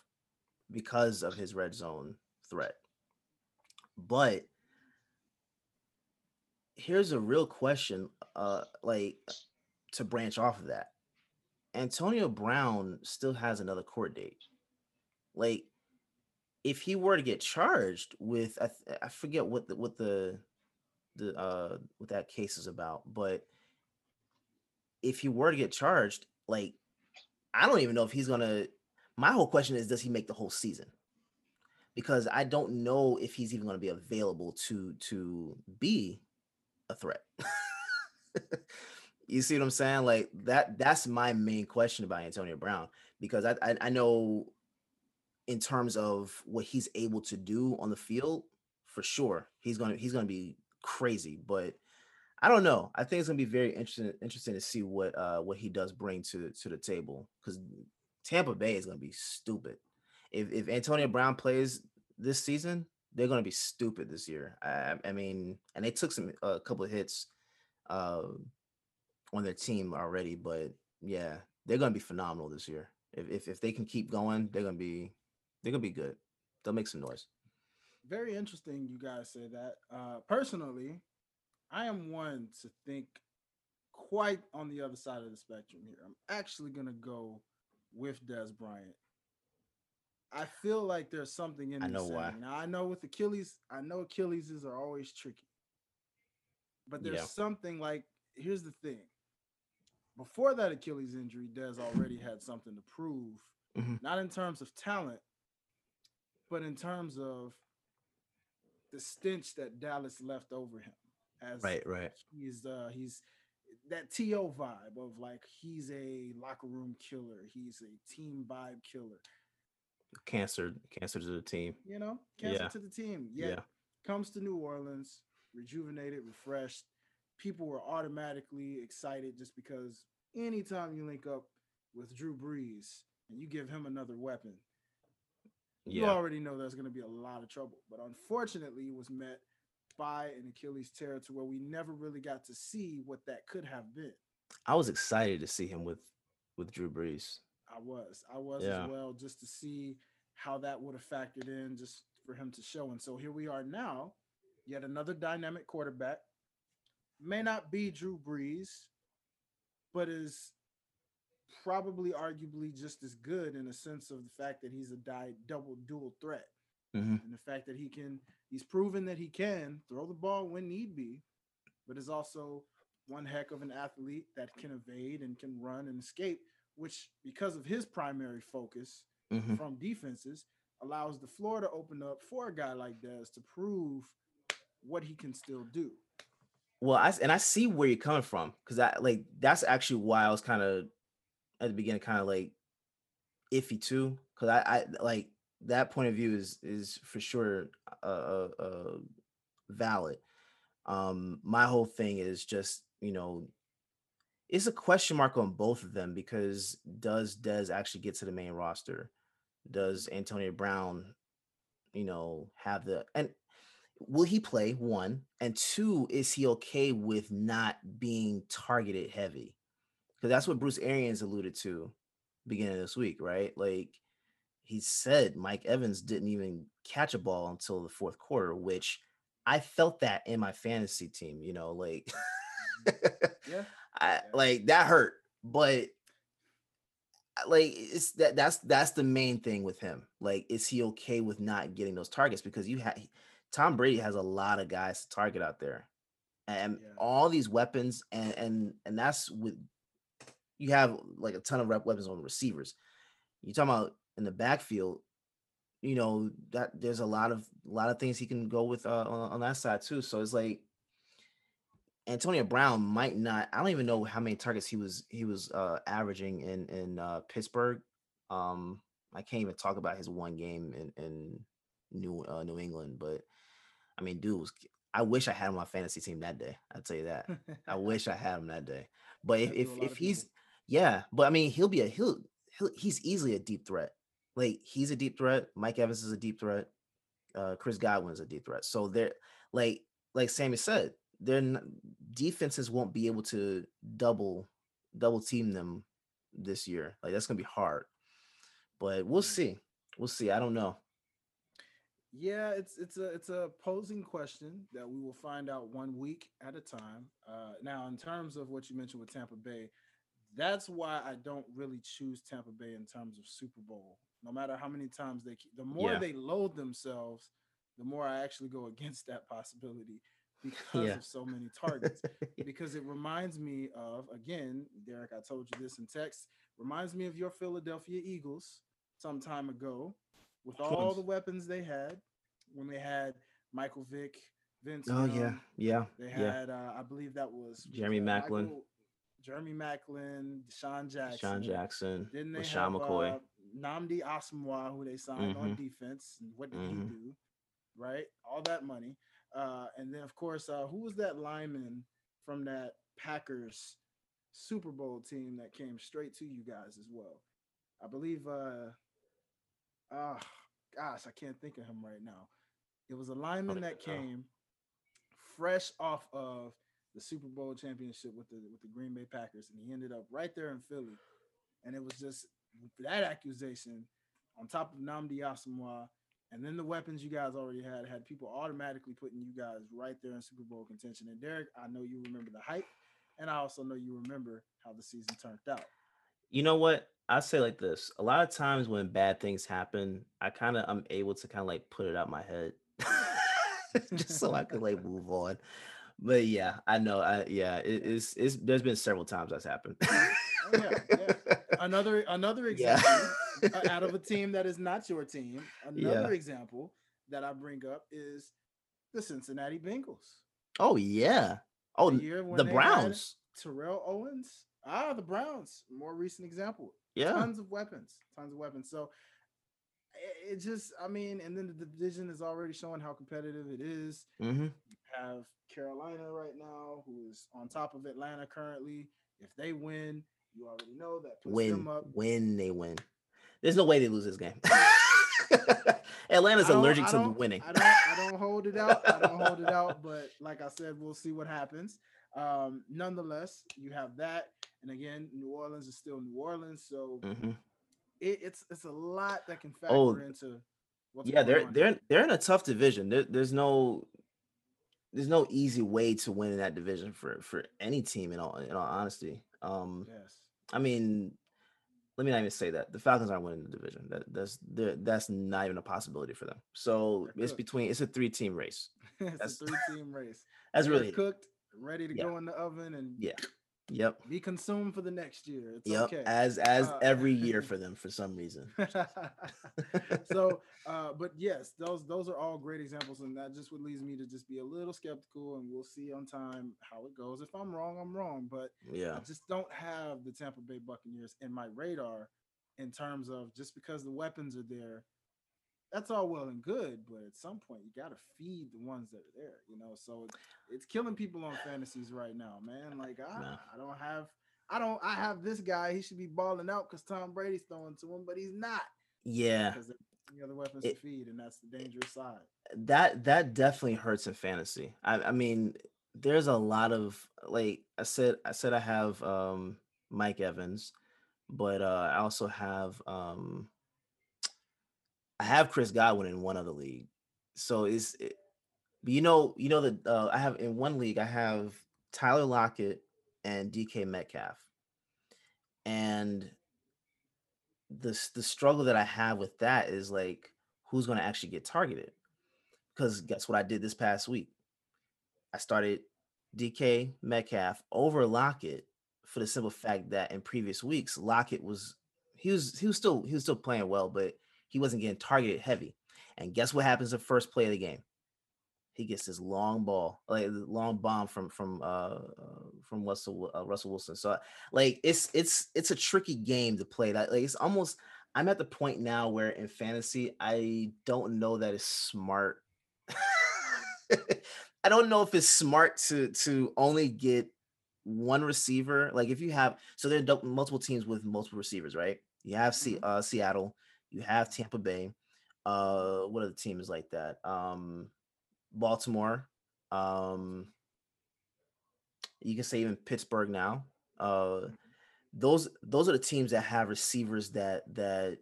because of his red zone threat. But here's a real question, uh like to branch off of that. Antonio Brown still has another court date. Like, if he were to get charged with, I, th- I forget what the what the the uh what that case is about, but if he were to get charged, like, I don't even know if he's gonna. My whole question is, does he make the whole season? Because I don't know if he's even going to be available to to be a threat. you see what I'm saying? Like that that's my main question about Antonio Brown because I, I I know in terms of what he's able to do on the field, for sure he's gonna he's gonna be crazy. But I don't know. I think it's gonna be very interesting interesting to see what uh what he does bring to to the table because Tampa Bay is gonna be stupid. If if Antonio Brown plays this season, they're gonna be stupid this year. I, I mean, and they took some a couple of hits. Uh, on their team already, but yeah, they're gonna be phenomenal this year. If if, if they can keep going, they're gonna be they're gonna be good. They'll make some noise. Very interesting you guys say that. Uh personally, I am one to think quite on the other side of the spectrum here. I'm actually gonna go with Dez Bryant. I feel like there's something in I know why. Now I know with Achilles, I know Achilleses are always tricky. But there's Yeah. something like here's the thing. Before that Achilles injury, Dez already had something to prove, Mhm. not in terms of talent, but in terms of the stench that Dallas left over him. As Right, right. he's uh he's that TO vibe of like he's a locker room killer, he's a team vibe killer, Cancer, cancer to the team. you know, cancer Yeah. to the team. Yet Yeah. comes to New Orleans, rejuvenated, refreshed. People were automatically excited just because anytime you link up with Drew Brees and you give him another weapon, you already know there's going to be a lot of trouble. But unfortunately, it was met by an Achilles tear to where we never really got to see what that could have been. I was excited to see him with with Drew Brees. I was, I was Yeah. as well, just to see how that would have factored in, just for him to show. And so here we are now, yet another dynamic quarterback. May not be Drew Brees, but is probably arguably just as good in a sense of the fact that he's a double dual threat. Mhm. and the fact that he can he's proven that he can throw the ball when need be but is also one heck of an athlete that can evade and can run and escape which because of his primary focus Mhm. from defenses allows the floor to open up for a guy like Dez to prove what he can still do Well, I and I see where you're coming from because I like that's actually why I was kind of at the beginning kind of like iffy too because I I like that point of view is is for sure uh, uh, uh valid. Um, my whole thing is just you know it's a question mark on both of them because does Dez actually get to the main roster? Does Antonio Brown, you know, have the and will he play one and two is he okay with not being targeted heavy because that's what bruce arians alluded to beginning of this week right like he said mike evans didn't even catch a ball until the fourth quarter which i felt that in my fantasy team you know like mm-hmm. Yeah. I like that hurt, but like it's that that's that's the main thing with him. Like, is he okay with not getting those targets? Because you have Tom Brady has a lot of guys to target out there, and Yeah. all these weapons, and and and that's with you have like a ton of rep weapons on receivers. You talking about in the backfield, you know that there's a lot of a lot of things he can go with uh, on, on that side too. So it's like Antonio Brown might not. I don't even know how many targets he was he was uh, averaging in in uh, Pittsburgh. Um, I can't even talk about his one game in in New uh, New England, but I mean, dude, was, I wish I had him on my fantasy team that day. I'll tell you that. I wish I had him that day. But if if, if he's people. yeah, but I mean, he'll be a he'll, he'll he's easily a deep threat. Like he's a deep threat. Mike Evans is a deep threat. Uh, Chris Godwin's a deep threat. So they're like like Sammy said, they're defenses won't be able to double double team them this year. Like that's gonna be hard. But we'll Mm. see. We'll see. I don't know. Yeah, it's it's a it's a posing question that we will find out one week at a time. Uh, now, in terms of what you mentioned with Tampa Bay, that's why I don't really choose Tampa Bay in terms of Super Bowl. No matter how many times they, keep, the more Yeah. they load themselves, the more I actually go against that possibility because Yeah. of so many targets. because it reminds me of again, Derek. I told you this in text. Reminds me of your Philadelphia Eagles some time ago, with all the weapons they had when they had Michael Vick, Vince. oh yeah, Young, yeah, They yeah. had, uh, I believe that was Jeremy that Maclin. Michael- Jeremy Maclin, DeSean Jackson. Sean Jackson, Then they LeSean have McCoy. uh, Nnamdi Asomugha, who they signed on Mhm. defense. And what did Mhm. he do? Right, all that money, uh, and then of course, uh, who was that lineman from that Packers Super Bowl team that came straight to you guys as well? I believe. uh Ah, gosh, I can't think of him right now. It was a lineman that came fresh off of the Super Bowl championship with the with the Green Bay Packers, and he ended up right there in Philly. And it was just that accusation on top of Nnamdi Asomugha, and then the weapons you guys already had had people automatically putting you guys right there in Super Bowl contention. And Derek, I know you remember the hype, and I also know you remember how the season turned out. You know what? I say like this. A lot of times when bad things happen, I kind of I'm able to kind of like put it out my head. just so I could like move on. But yeah, I know. I yeah, it, it's it's there's been several times that's happened. Oh, yeah, yeah. Another another example uh, out of a team that is not your team. Another Yeah. example that I bring up is the Cincinnati Bengals. oh yeah. Oh, The the Browns. Terrell Owens. Ah, the Browns. More recent example. Yeah. Tons of weapons. Tons of weapons. So it, it just, I mean, and then the division is already showing how competitive it is. hmm have Carolina right now, who is on top of Atlanta currently. If they win, you already know that When when they win, there's no way they lose this game. Atlanta's allergic to winning. I don't, I don't hold it out. I don't hold it out. But like I said, we'll see what happens. Um, nonetheless, you have that, and again, New Orleans is still New Orleans, so Mhm. it, it's it's a lot that can factor Oh, into. What's yeah, they're on they're they're in a tough division. There, there's no there's no easy way to win in that division for for any team. In all in all honesty, um, yes. I mean, let me not even say that the Falcons aren't winning the division. That that's that's not even a possibility for them. So They're it's cooked. between it's a three team race. it's That's- a three team race. That's They're really cooked, ready to Yeah. go in the oven and Yeah. Yep be consumed for the next year. It's yep okay. as as Uh, every year for them for some reason. so uh but yes those those are all great examples and that just would leads me to just be a little skeptical and we'll see on time how it goes if i'm wrong i'm wrong but yeah, i just don't have the tampa bay buccaneers in my radar in terms of just because the weapons are there that's all well and good but at some point you got to feed the ones that are there you know so it- it's killing people on fantasies right now man like i, No. I don't have I don't. I have this guy. He should be balling out because Tom Brady's throwing to him, but he's not. Yeah, because the other weapons It- to feed, and that's the dangerous side. that that definitely hurts in fantasy. I, I mean, there's a lot of like I said. I said I have um Mike Evans, but uh I also have um I have Chris Godwin in one other league. So it's it, you know you know that uh, I have in one league I have Tyler Lockett and DK Metcalf, and the the struggle that I have with that is like who's going to actually get targeted because guess what I did this past week? I started DK Metcalf over Lockett for the simple fact that in previous weeks Lockett was he was he was still he was still playing well, but he wasn't getting targeted heavy. And guess what happens the first play of the game? He gets this long ball, like long bomb from from uh uh, from Russell uh, Russell Wilson. So like it's it's it's a tricky game to play. That like it's almost I'm at the point now where in fantasy I don't know that it's smart. I don't know if it's smart to to only get one receiver. Like if you have so there are multiple teams with multiple receivers, right? You have Se- Mhm. uh, Seattle, you have Tampa Bay. Uh, what are the teams like that? Um, Baltimore. Um, you can say even Pittsburgh now. Uh, those those are the teams that have receivers that that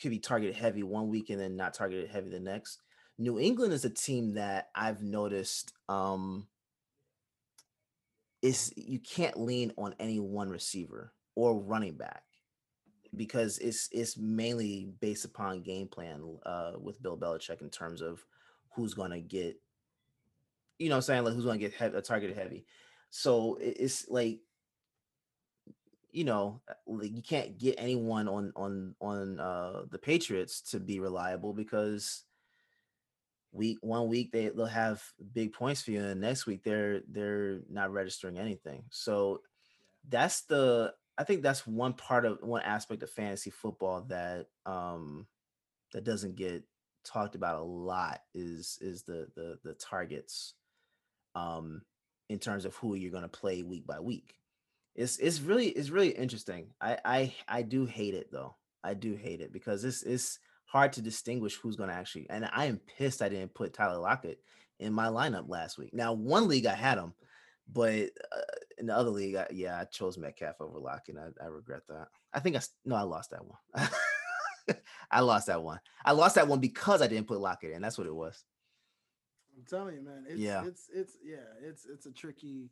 could be targeted heavy one week and then not targeted heavy the next. New England is a team that I've noticed um is you can't lean on any one receiver or running back because it's it's mainly based upon game plan uh with Bill Belichick in terms of who's going to get you know what I'm saying like who's going to get heavy, targeted heavy. So it's like you know uh, like you can't get anyone on on on uh the Patriots to be reliable because week one week they they'll have big points for you and next week they're they're not registering anything. So that's the I think that's one part of one aspect of fantasy football that um that doesn't get talked about a lot is is the the the targets um in terms of who you're going to play week by week. It's it's really it's really interesting. I I I do hate it though. I do hate it because it's it's hard to distinguish who's going to actually. And I am pissed I didn't put Tyler Lockett in my lineup last week. Now one league I had him, but uh, in the other league, I, yeah, I chose Metcalf over Lockett. I, I regret that. I think I no, I lost that one. I lost that one. I lost that one because I didn't put Lockett in. That's what it was. I'm telling you, man. It's, Yeah. It's it's yeah. It's it's a tricky,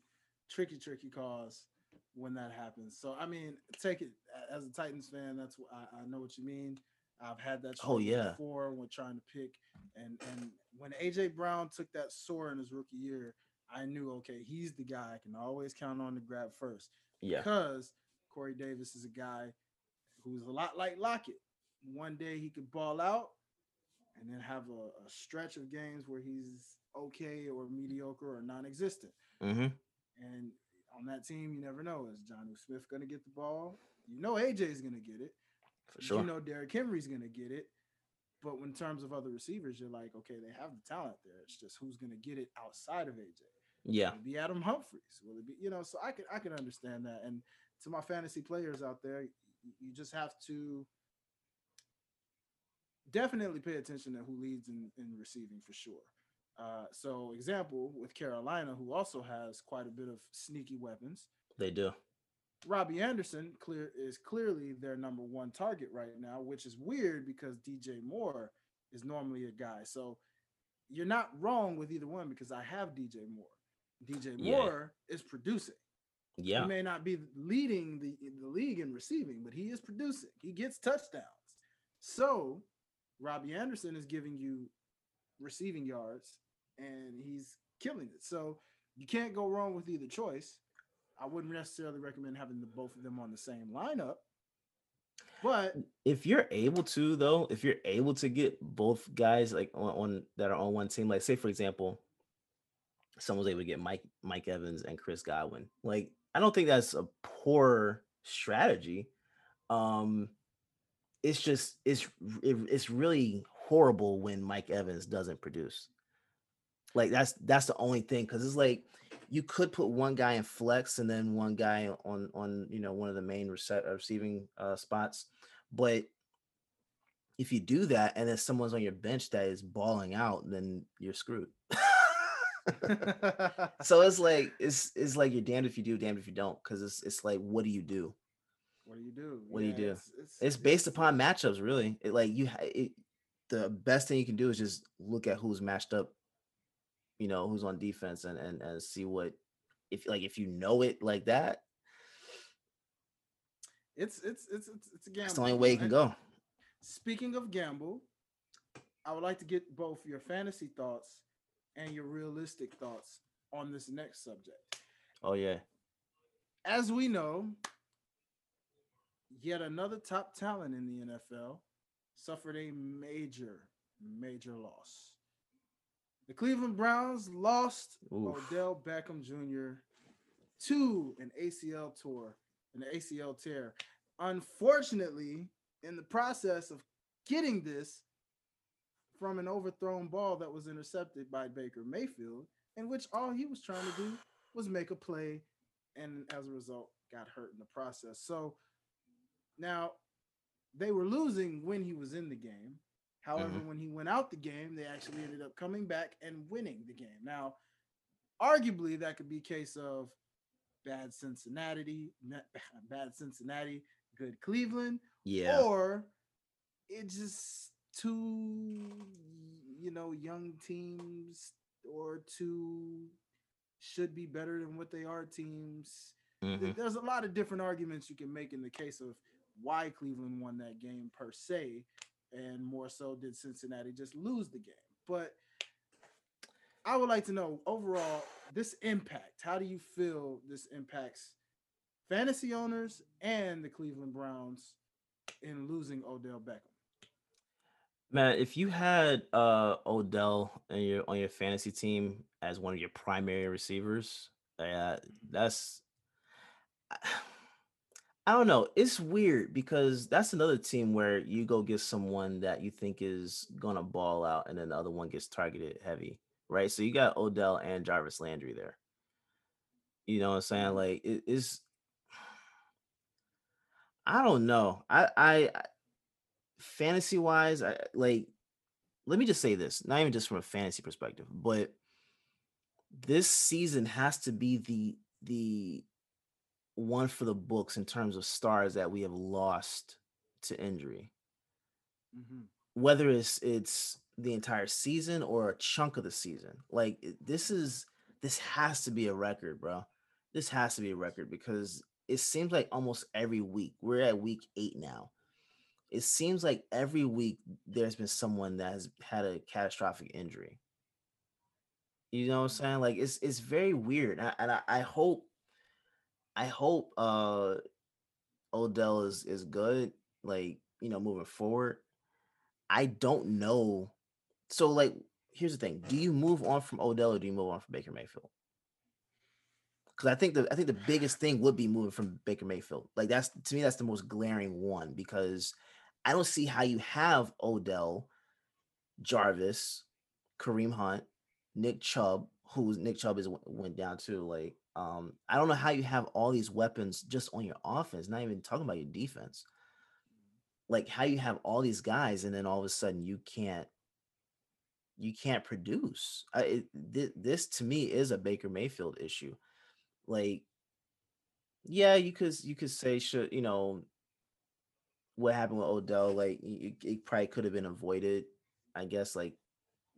tricky, tricky cause when that happens. So I mean, take it as a Titans fan. That's what I, I know what you mean. I've had that. Oh, yeah. Before when trying to pick, and and when AJ Brown took that sore in his rookie year, I knew okay, he's the guy I can always count on to grab first. Yeah. Because Corey Davis is a guy who's a lot like Lockett. One day he could ball out and then have a, a stretch of games where he's okay or mediocre or non-existent. Mm-hmm. And on that team, you never know. Is Jonnu Smith going to get the ball? You know AJ's going to get it. For sure. You know Derrick Henry's going to get it. But in terms of other receivers, you're like, okay, they have the talent there. It's just who's going to get it outside of AJ. Yeah. Will it be Adam Humphries? Will it be, you know, so I can I can understand that. And to my fantasy players out there, you just have to definitely pay attention to who leads in, in receiving for sure. Uh, so example with Carolina, who also has quite a bit of sneaky weapons. They do. Robby Anderson clear is clearly their number one target right now, which is weird because DJ Moore is normally a guy. So you're not wrong with either one because I have DJ Moore. DJ Yeah. Moore is producing. Yeah. He may not be leading the, the league in receiving, but he is producing. He gets touchdowns. So Robby Anderson is giving you receiving yards and he's killing it. So you can't go wrong with either choice. I wouldn't necessarily recommend having the both of them on the same lineup. But if you're able to though if you're able to get both guys like on, on that are on one team like say for example someone was able to get mike mike evans and chris godwin. Like i don't think that's a poor strategy. Um it's just it's it, it's really horrible when mike evans doesn't produce. Like that's that's the only thing because it's like you could put one guy in flex and then one guy on on you know one of the main uh, receiving uh, spots, but if you do that and then someone's on your bench that is balling out, then you're screwed. so it's like it's it's like you're damned if you do, damned if you don't, because it's it's like what do you do? What do you do? What do you do? It's, it's, It's based upon matchups, really. It, like you, it, the best thing you can do is just look at who's matched up, you know, who's on defense, and and and see what if like if you know it like that, It's it's it's it's, it's a gamble. that's the only way you can go. Speaking of gamble, I would like to get both your fantasy thoughts and your realistic thoughts on this next subject. Oh yeah, As we know, yet another top talent in the NFL suffered a major, major loss. The Cleveland Browns lost Oof. Odell Beckham Jr. to an ACL tour, an ACL tear. Unfortunately, in the process of getting this from an overthrown ball that was intercepted by Baker Mayfield, in which all he was trying to do was make a play, and as a result, got hurt in the process. So now they were losing when he was in the game. However, mm-hmm. when he went out the game, they actually ended up coming back and winning the game. Now, arguably, that could be a case of bad Cincinnati, bad Cincinnati, good Cleveland, yeah, or it just two, you know, young teams or two should be better than what they are teams. Mhm. There's a lot of different arguments you can make in the case of why Cleveland won that game per se, and more so did Cincinnati just lose the game. But I would like to know overall this impact. How do you feel this impacts fantasy owners and the Cleveland Browns in losing Odell Beckham? Man. If you had uh Odell and your on your fantasy team as one of your primary receivers, yeah, that's I don't know. It's weird because that's another team where you go get someone that you think is gonna ball out, and then the other one gets targeted heavy, right? So you got Odell and Jarvis Landry there. You know what I'm saying? Like it is. I don't know. I I fantasy wise, I like. Let me just say this, not even just from a fantasy perspective, but this season has to be the the one for the books in terms of stars that we have lost to injury. Mhm. Whether it's it's the entire season or a chunk of the season. Like this is this has to be a record, bro. This has to be a record because it seems like almost every week. We're at week 8 now. It seems like every week there's been someone that has had a catastrophic injury. You know what I'm saying? Like it's it's very weird. And I, and I, I hope I hope uh Odell is is good, like you know, moving forward. I don't know. So, like, here's the thing: Do you move on from Odell or do you move on from Baker Mayfield? Because I think the I think the biggest thing would be moving from Baker Mayfield. Like that's to me, that's the most glaring one because I don't see how you have Odell, Jarvis, Kareem Hunt, Nick Chubb, who's Nick Chubb is went down to Like, um, I don't know how you have all these weapons just on your offense, not even talking about your defense. Like how you have all these guys and then all of a sudden you can't you can't produce. I, it, thi- this to me is a Baker Mayfield issue. Like, yeah, you could you could say should you know what happened with Odell? Like, it, it probably could have been avoided, I guess. Like,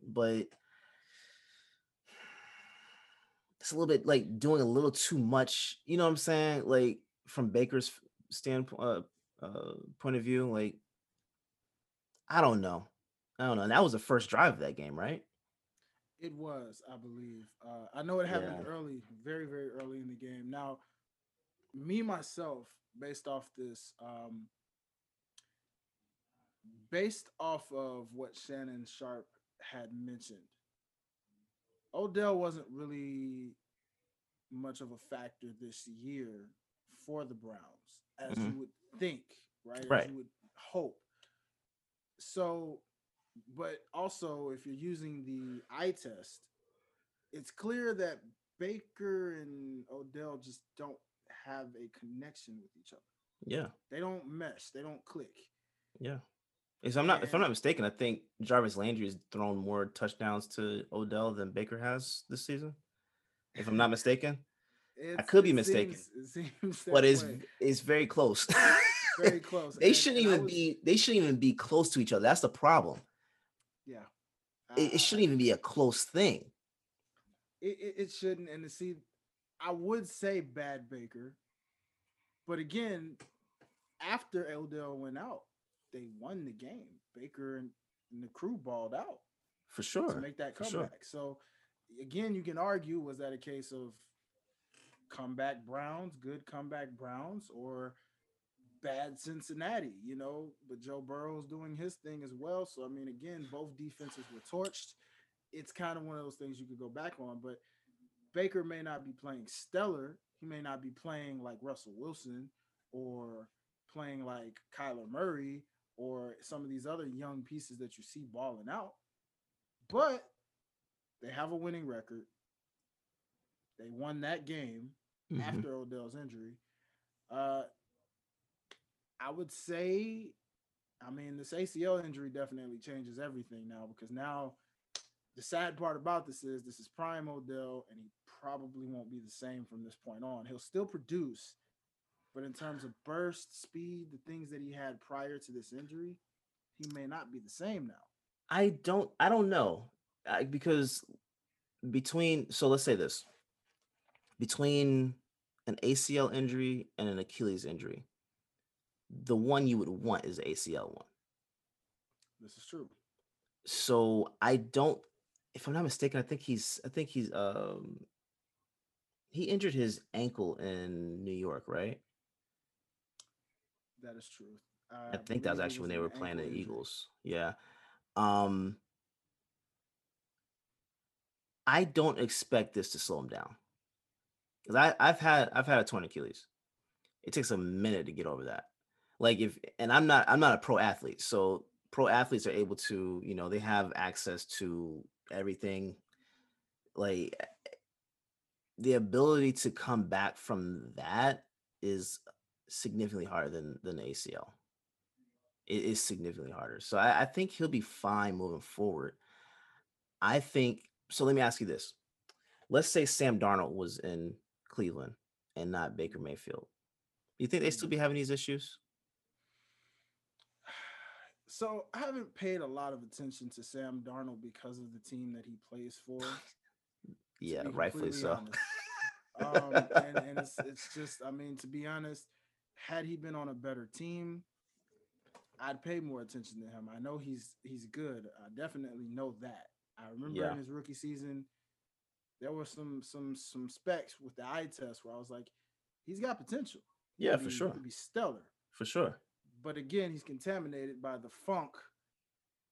but it's a little bit like doing a little too much. You know what I'm saying? Like from Baker's standpoint, uh, uh, point of view, like I don't know, I don't know. And that was the first drive of that game, right? It was, I believe. Uh, I know it happened Yeah. early, very, very early in the game. Now, me myself, based off this, um, based off of what Shannon Sharpe had mentioned, Odell wasn't really much of a factor this year for the Browns, as Mhm. you would think, right? Right. As you would hope. So, but also if you're using the eye test, it's clear that Baker and Odell just don't have a connection with each other. Yeah, They don't mesh. They don't click. yeah. If I'm not if I'm not mistaken, I think Jarvis Landry has thrown more touchdowns to Odell than Baker has this season. If I'm not mistaken, I could be mistaken. seems- it seems but it's way. it's very close. very close. they And- shouldn't even was- be they shouldn't even be close to each other. That's the problem. Yeah. It, it shouldn't even be a close thing. it, it, it shouldn't. And to see, I would say bad Baker, but again, after Odell went out, they won the game. Baker and, and the crew balled out For sure to make that comeback. sure. So again, you can argue was that a case of comeback Browns, good comeback Browns, or bad Cincinnati, you know, but Joe Burrow's doing his thing as well. So I mean, again, both defenses were torched. It's kind of one of those things you could go back on, but Baker may not be playing stellar. He may not be playing like Russell Wilson or playing like Kyler Murray or some of these other young pieces that you see balling out. But they have a winning record. They won that game Mhm. after Odell's injury. Uh, I would say, I mean, this ACL injury definitely changes everything now because now the sad part about this is this is prime Odell, and he probably won't be the same from this point on. He'll still produce, but in terms of burst, speed, the things that he had prior to this injury, he may not be the same now. I don't I don't know I, because between so let's say this between an ACL injury and an Achilles injury, the one you would want is ACL one. This is true. So I don't, if I'm not mistaken, I think he's I think he's um he injured his ankle in New York, right? That is true. I think that was actually when they were playing the. Eagles. Yeah. Um I don't expect this to slow him down. Cuz I I've had I've had a torn Achilles. It takes a minute to get over that. Like if and I'm not I'm not a pro athlete. So pro athletes are able to, you know, they have access to everything like the ability to come back from that is significantly harder than than the ACL. It is significantly harder. So I, I think he'll be fine moving forward. I think so. Let me ask you this: Let's say Sam Darnold was in Cleveland and not Baker Mayfield. You think they still be having these issues? So I haven't paid a lot of attention to Sam Darnold because of the team that he plays for. Yeah, rightfully so. um, and, and it's, it's just, I mean, to be honest, had he been on a better team, I'd pay more attention to him. I know he's he's good. I definitely know that. I remember Yeah. in his rookie season, there were some some some specs with the eye test where I was like, he's got potential. He Yeah, for be- he sure. could be stellar. For sure. But again, he's contaminated by the funk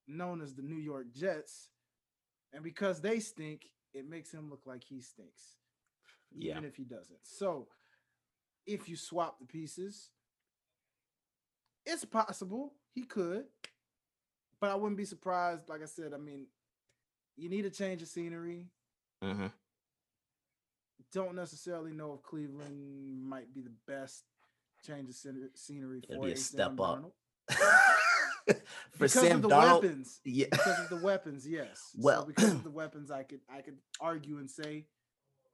known as the New York Jets. And because they stink, it makes him look like he stinks, Yeah. even if he doesn't. So if you swap the pieces, it's possible he could, but I wouldn't be surprised. Like I said, I mean, you need a change of scenery. hmm Don't necessarily know if Cleveland might be the best change of scen- scenery It'll for be a step Sam up. For because Sam of the Darnold, weapons. yeah. Because of the weapons, yes. Well- so because of the weapons, I could I could argue and say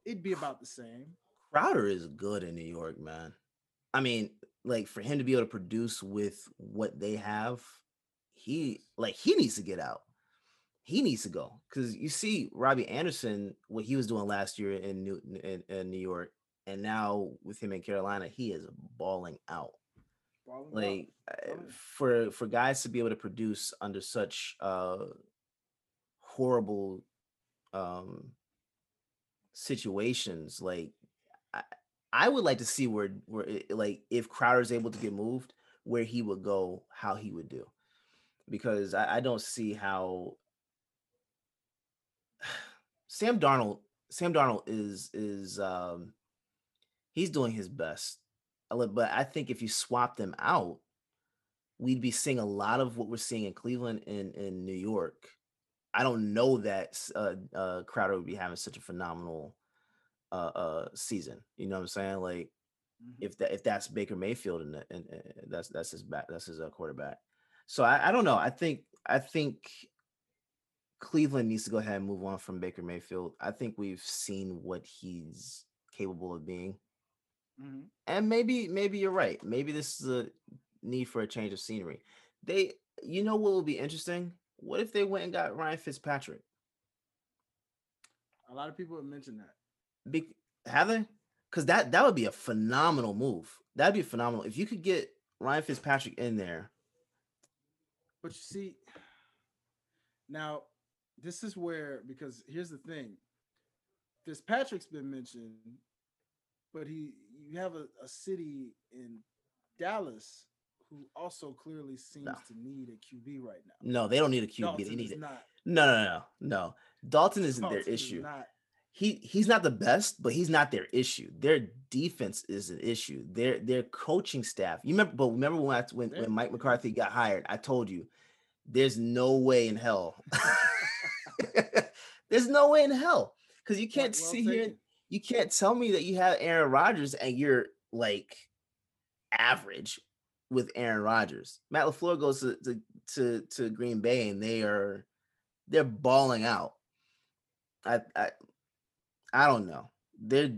it'd be about the same. Crowder is good in New York, man. I mean, like for him to be able to produce with what they have, he like he needs to get out. He needs to go because you see Robby Anderson, what he was doing last year in New in, in New York, and now with him in Carolina, he is balling out. Balling. Like uh, telling for for guys to be able to produce under such uh horrible um situations, like I would like to see where where like if Crowder's able to get moved, where he would go, how he would do, because I, I don't see how Sam Darnold Sam Darnold is is um he's doing his best. But I think if you swap them out, we'd be seeing a lot of what we're seeing in Cleveland and in New York. I don't know that uh, uh, Crowder would be having such a phenomenal uh, uh season. You know what I'm saying? Like Mhm. if that if that's Baker Mayfield and, and, and that's that's his back that's his uh, quarterback. So I, I don't know. I think I think Cleveland needs to go ahead and move on from Baker Mayfield. I think we've seen what he's capable of being. Mhm. And maybe maybe you're right. Maybe this is a need for a change of scenery. They you know what would be interesting? What if they went and got Ryan Fitzpatrick? A lot of people have mentioned that. Be- have they? Because that that would be a phenomenal move. That'd be phenomenal if you could get Ryan Fitzpatrick in there. But you see, now this is where because here's the thing. Fitzpatrick's been mentioned, but he you have a, a city in Dallas who also clearly seems No. to need a QB right now. No, they don't need a QB. Dalton they need is it. not. No, no, no, no. Dalton isn't Dalton their is issue. Not, He he's not the best, but he's not their issue. Their defense is an issue. Their their coaching staff. You remember, but remember when I, when, when Mike McCarthy got hired, I told you, there's no way in hell. there's no way in hell because you can't well sit here. You can't tell me that you have Aaron Rodgers and you're like average with Aaron Rodgers. Matt Lafleur goes to to to, to Green Bay and they are they're balling out. I I I don't know. They're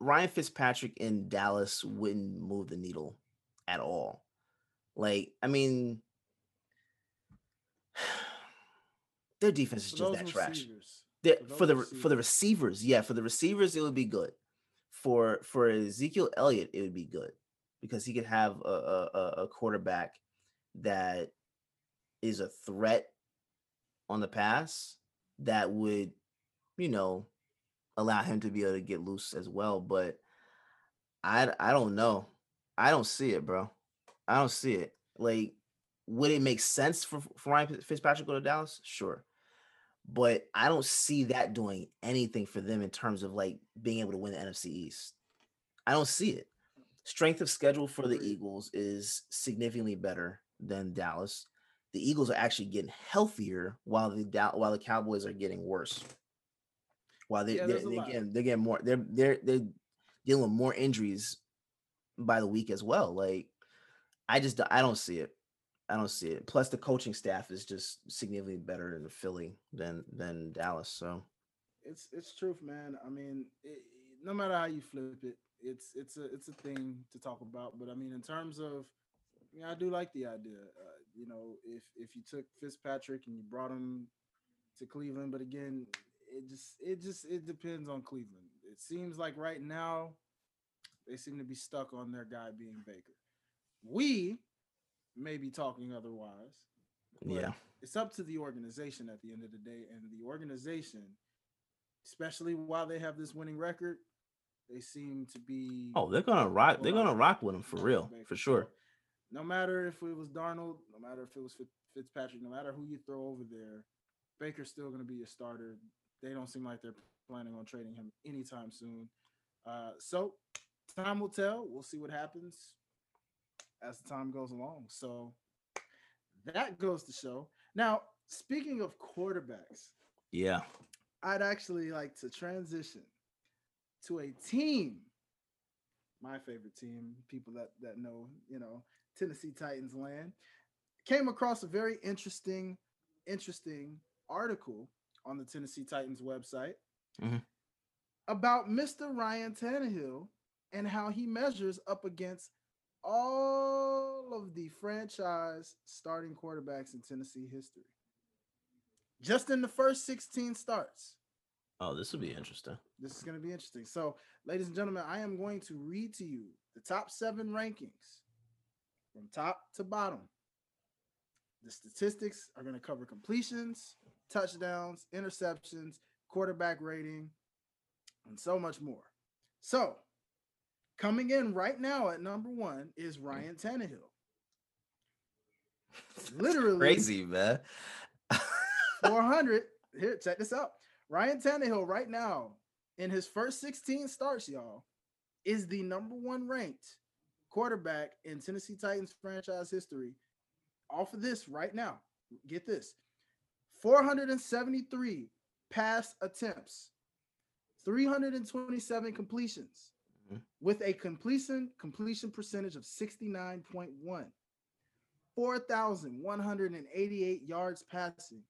Ryan Fitzpatrick in Dallas wouldn't move the needle at all. Like, I mean, their defense is just that trash. receivers, for for the those for the receivers, yeah, for the receivers, it would be good. For for Ezekiel Elliott, it would be good because he could have a, a- a quarterback that is a threat on the pass that would, you know, allow him to be able to get loose as well. But I I don't know. I don't see it, bro. I don't see it. Like, would it make sense for, for Ryan Fitzpatrick to go to Dallas? Sure but I don't see that doing anything for them in terms of like being able to win the NFC East. I don't see it. Strength of schedule for the Eagles is significantly better than Dallas. The Eagles are actually getting healthier while the while the Cowboys are getting worse. While they Yeah, they're, they're getting they're getting more they're they're they're dealing with more injuries by the week as well. Like I just I don't see it. I don't see it. Plus, the coaching staff is just significantly better in Philly than than Dallas. So it's it's truth, man. I mean, it, no matter how you flip it, it's it's a it's a thing to talk about. But I mean, in terms of, yeah, I do like the idea. Uh, you know, if if you took Fitzpatrick and you brought him to Cleveland, but again, it just it just it depends on Cleveland. It seems like right now they seem to be stuck on their guy being Baker. We may be talking otherwise. yeah, it's up to the organization at the end of the day and the organization especially while they have this winning record they seem to be oh, they're gonna rock. They're gonna rock with him for real, Baker. for sure. No matter if it was Darnold, no matter if it was Fitzpatrick, no matter who you throw over there, Baker's still going to be your starter. They don't seem like they're planning on trading him anytime soon. Uh, so time will tell. We'll see what happens as the time goes along. So that goes to show. Now, speaking of quarterbacks, Yeah, I'd actually like to transition to a team, my favorite team, people that that know, you know, Tennessee Titans land. Came across a very interesting, interesting article on the Tennessee Titans website Mhm. about Mr. Ryan Tannehill and how he measures up against all of the franchise starting quarterbacks in Tennessee history. Just in the first 16 starts. Oh, this will be interesting. This is going to be interesting. So, ladies and gentlemen, I am going to read to you the top seven rankings from top to bottom. The statistics are going to cover completions, touchdowns, interceptions, quarterback rating, and so much more. So, coming in right now at number one is Ryan Tannehill. Literally Crazy, man. 400. Here, check this out. Ryan Tannehill, right now, in his first 16 starts, y'all, is the number one ranked quarterback in Tennessee Titans franchise history. Off of this right now, get this 473 pass attempts, 327 completions Mhm. with a completion completion percentage of 69.1, 4,188 yards passing,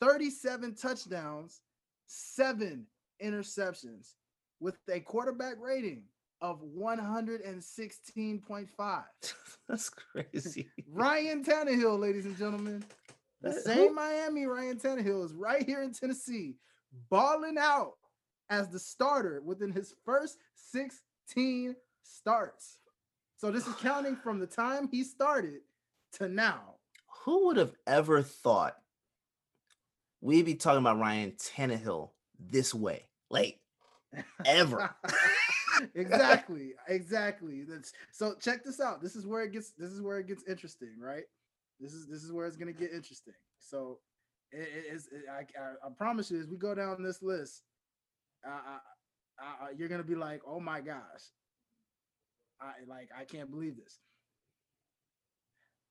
37 touchdowns, seven interceptions, with a quarterback rating of 116.5. That's crazy. Ryan Tannehill, ladies and gentlemen. The same? Miami Ryan Tannehill is right here in Tennessee, balling out as the starter within his first 16 starts. So this is counting from the time he started to now. Who would have ever thought we'd be talking about Ryan Tannehill this way? Like ever. exactly, exactly. That's so check this out. This is where it gets this is where it gets interesting, right? This is this is where it's gonna get interesting. So it, it is it- I, I, I promise you as we go down this list, uh, I, you're gonna be like, oh my gosh. I like I can't believe this.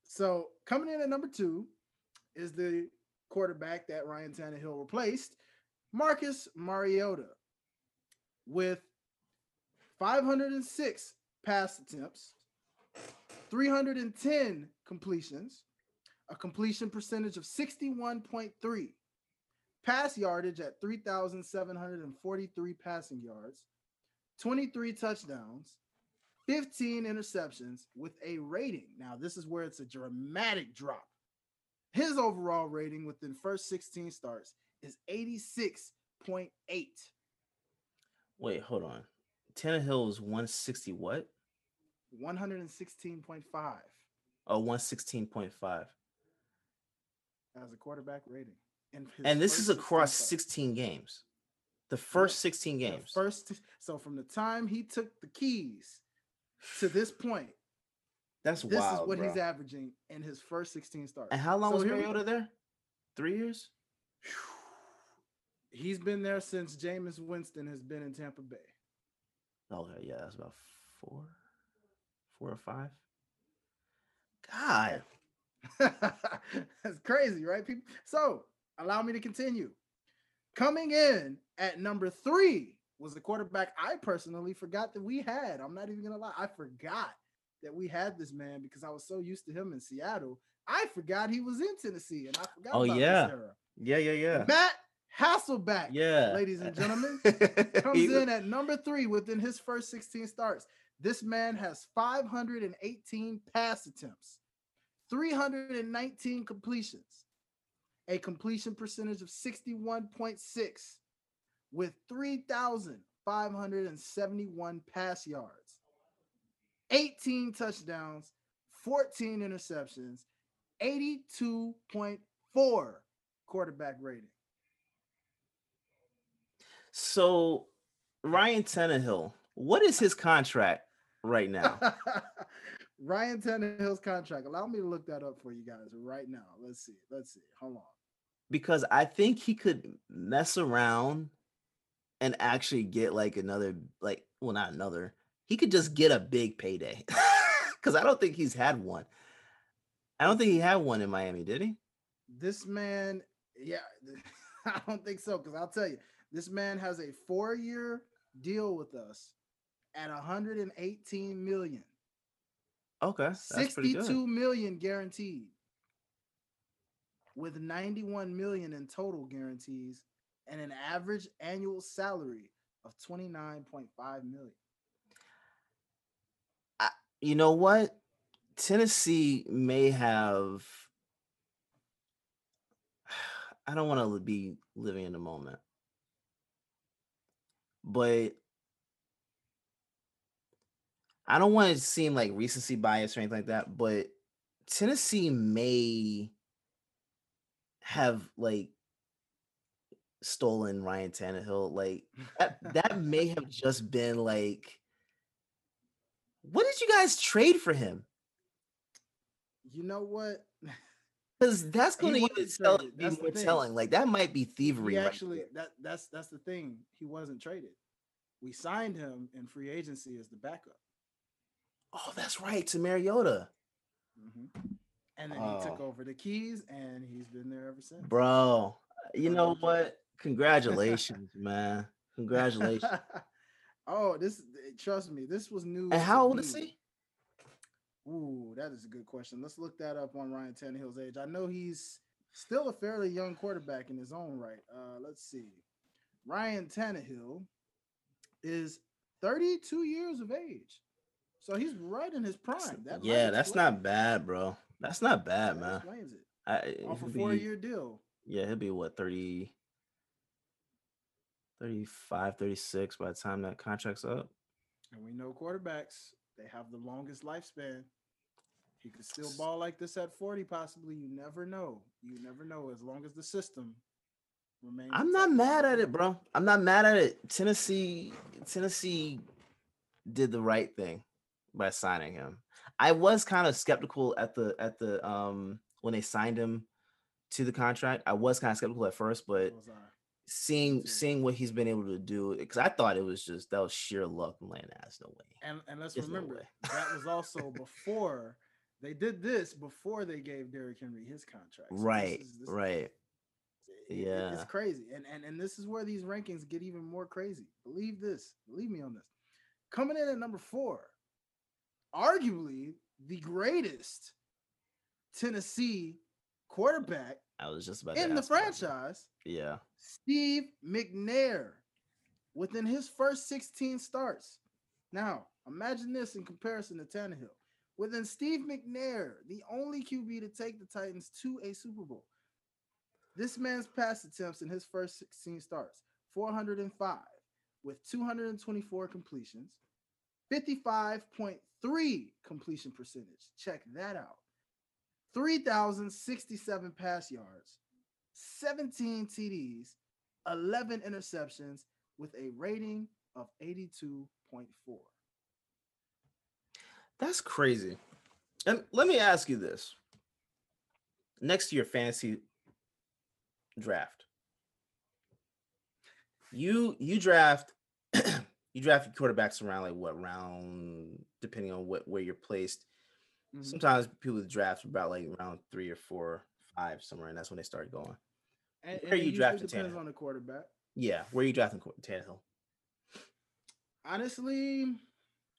So coming in at number two is the quarterback that Ryan Tannehill replaced, Marcus Mariota, with 506 pass attempts, 310 completions, a completion percentage of 61.3, pass yardage at 3,743 passing yards, 23 touchdowns, 15 interceptions with a rating. Now, this is where it's a dramatic drop. His overall rating within first 16 starts is 86.8. Wait, hold on. Tannehill is 160 what? 116.5 Oh, 116.5. as a quarterback rating. And, his And this is across 16 games. The first 16 The games. First, so from the time he took the keys to this point, That's this wild. is what bro. he's averaging in his first 16 starts. And how long So was Mariota there? Three years? He's been there since Jameis Winston has been in Tampa Bay. Okay, yeah, that's about four, four or five. God, That's crazy, right? People. So allow me to continue. Coming in at number three was the quarterback I personally forgot that we had. I'm not even gonna lie, I forgot that we had this man because I was so used to him in Seattle. I forgot he was in Tennessee, and I forgot. Oh, about yeah. this era. yeah, yeah, yeah, Matt Hasselbeck, yeah. ladies and gentlemen, comes was- in at number three within his first 16 starts. This man has 518 pass attempts, 319 completions, a completion percentage of 61.6, with 3,571 pass yards, 18 touchdowns, 14 interceptions, 82.4 quarterback rating. So Ryan Tannehill, what is his contract right now? Ryan Tannehill's contract. Allow me to look that up for you guys right now. Let's see. Let's see. Hold on. because I think he could mess around and actually get like another, like, well, not another. He could just get a big payday because I don't think he's had one. I don't think he had one in Miami, did he? This man, yeah, I don't think so. Because I'll tell you, this man has a four-year deal with us at 118 million. Okay, that's pretty good. 62 million guaranteed. With 91 million in total guarantees and an average annual salary of 29.5 million. You know what? Tennessee may have. I don't want to be living in the moment, but I don't want to seem like recency bias or anything like that. But Tennessee may have like stolen Ryan Tannehill. Like that, that may have just been like, what did you guys trade for him? You know what? Because that's going to even tell, be that's more telling. Like that might be thievery. He actually there. that that's that's the thing. He wasn't traded. We signed him in free agency as the backup. Oh, that's right. To Mariota, Mhm. And then he took Oh. over the keys and he's been there ever since. bro. You know what? Congratulations, man. Congratulations. oh, this trust me, this was new. and how old is he? Ooh, that is a good question. Let's look that up on Ryan Tannehill's age. I know he's still a fairly young quarterback in his own right. Uh, let's see. Ryan Tannehill is 32 years of age. So he's right in his prime. That yeah, that's not bad, bro. That's not bad, that man. explains it. I, eh, Off a four year deal. Yeah, he'll be what 30 35, 36 by the time that contract's up. And we know quarterbacks, they have the longest lifespan. He could still ball like this at 40, possibly. You never know. You never know as long as the system remains. I'm not mad at it, bro. I'm not mad at it. Tennessee, Tennessee did the right thing by signing him. I was kind of skeptical at the at the um when they signed him to the contract. I was kind of skeptical at first, but seeing seeing what he's been able to do, because I thought it was just that was sheer luck. and Land ass, no way. And and let's There's remember way. that was also before they did this before they gave Derrick Henry his contract. So this right, is- this- right. it- it- it's crazy. And, and and this is where these rankings get even more crazy. Believe this. Believe me on this. Coming in at number four, arguably the greatest Tennessee quarterback I was just about to in the about that. franchise, Yeah, Steve McNair, within his first 16 starts. Now, imagine this in comparison to Tannehill. Within Steve McNair, the only QB to take the Titans to a Super Bowl. This man's pass attempts in his first 16 starts 405 with 224 completions, 55.3 completion percentage. Check that out. 3,067 pass yards, 17 TDs, 11 interceptions with a rating of 82.4. that's crazy. And let me ask you this: next to your fantasy draft, you you draft you draft your quarterbacks around like what round, depending on what where you're placed. Mhm. Sometimes people draft about like around three or four, five somewhere, and that's when they start going. And, Where and you drafted depends Tannehill? on the quarterback. Yeah, where are you drafting Tannehill? Honestly,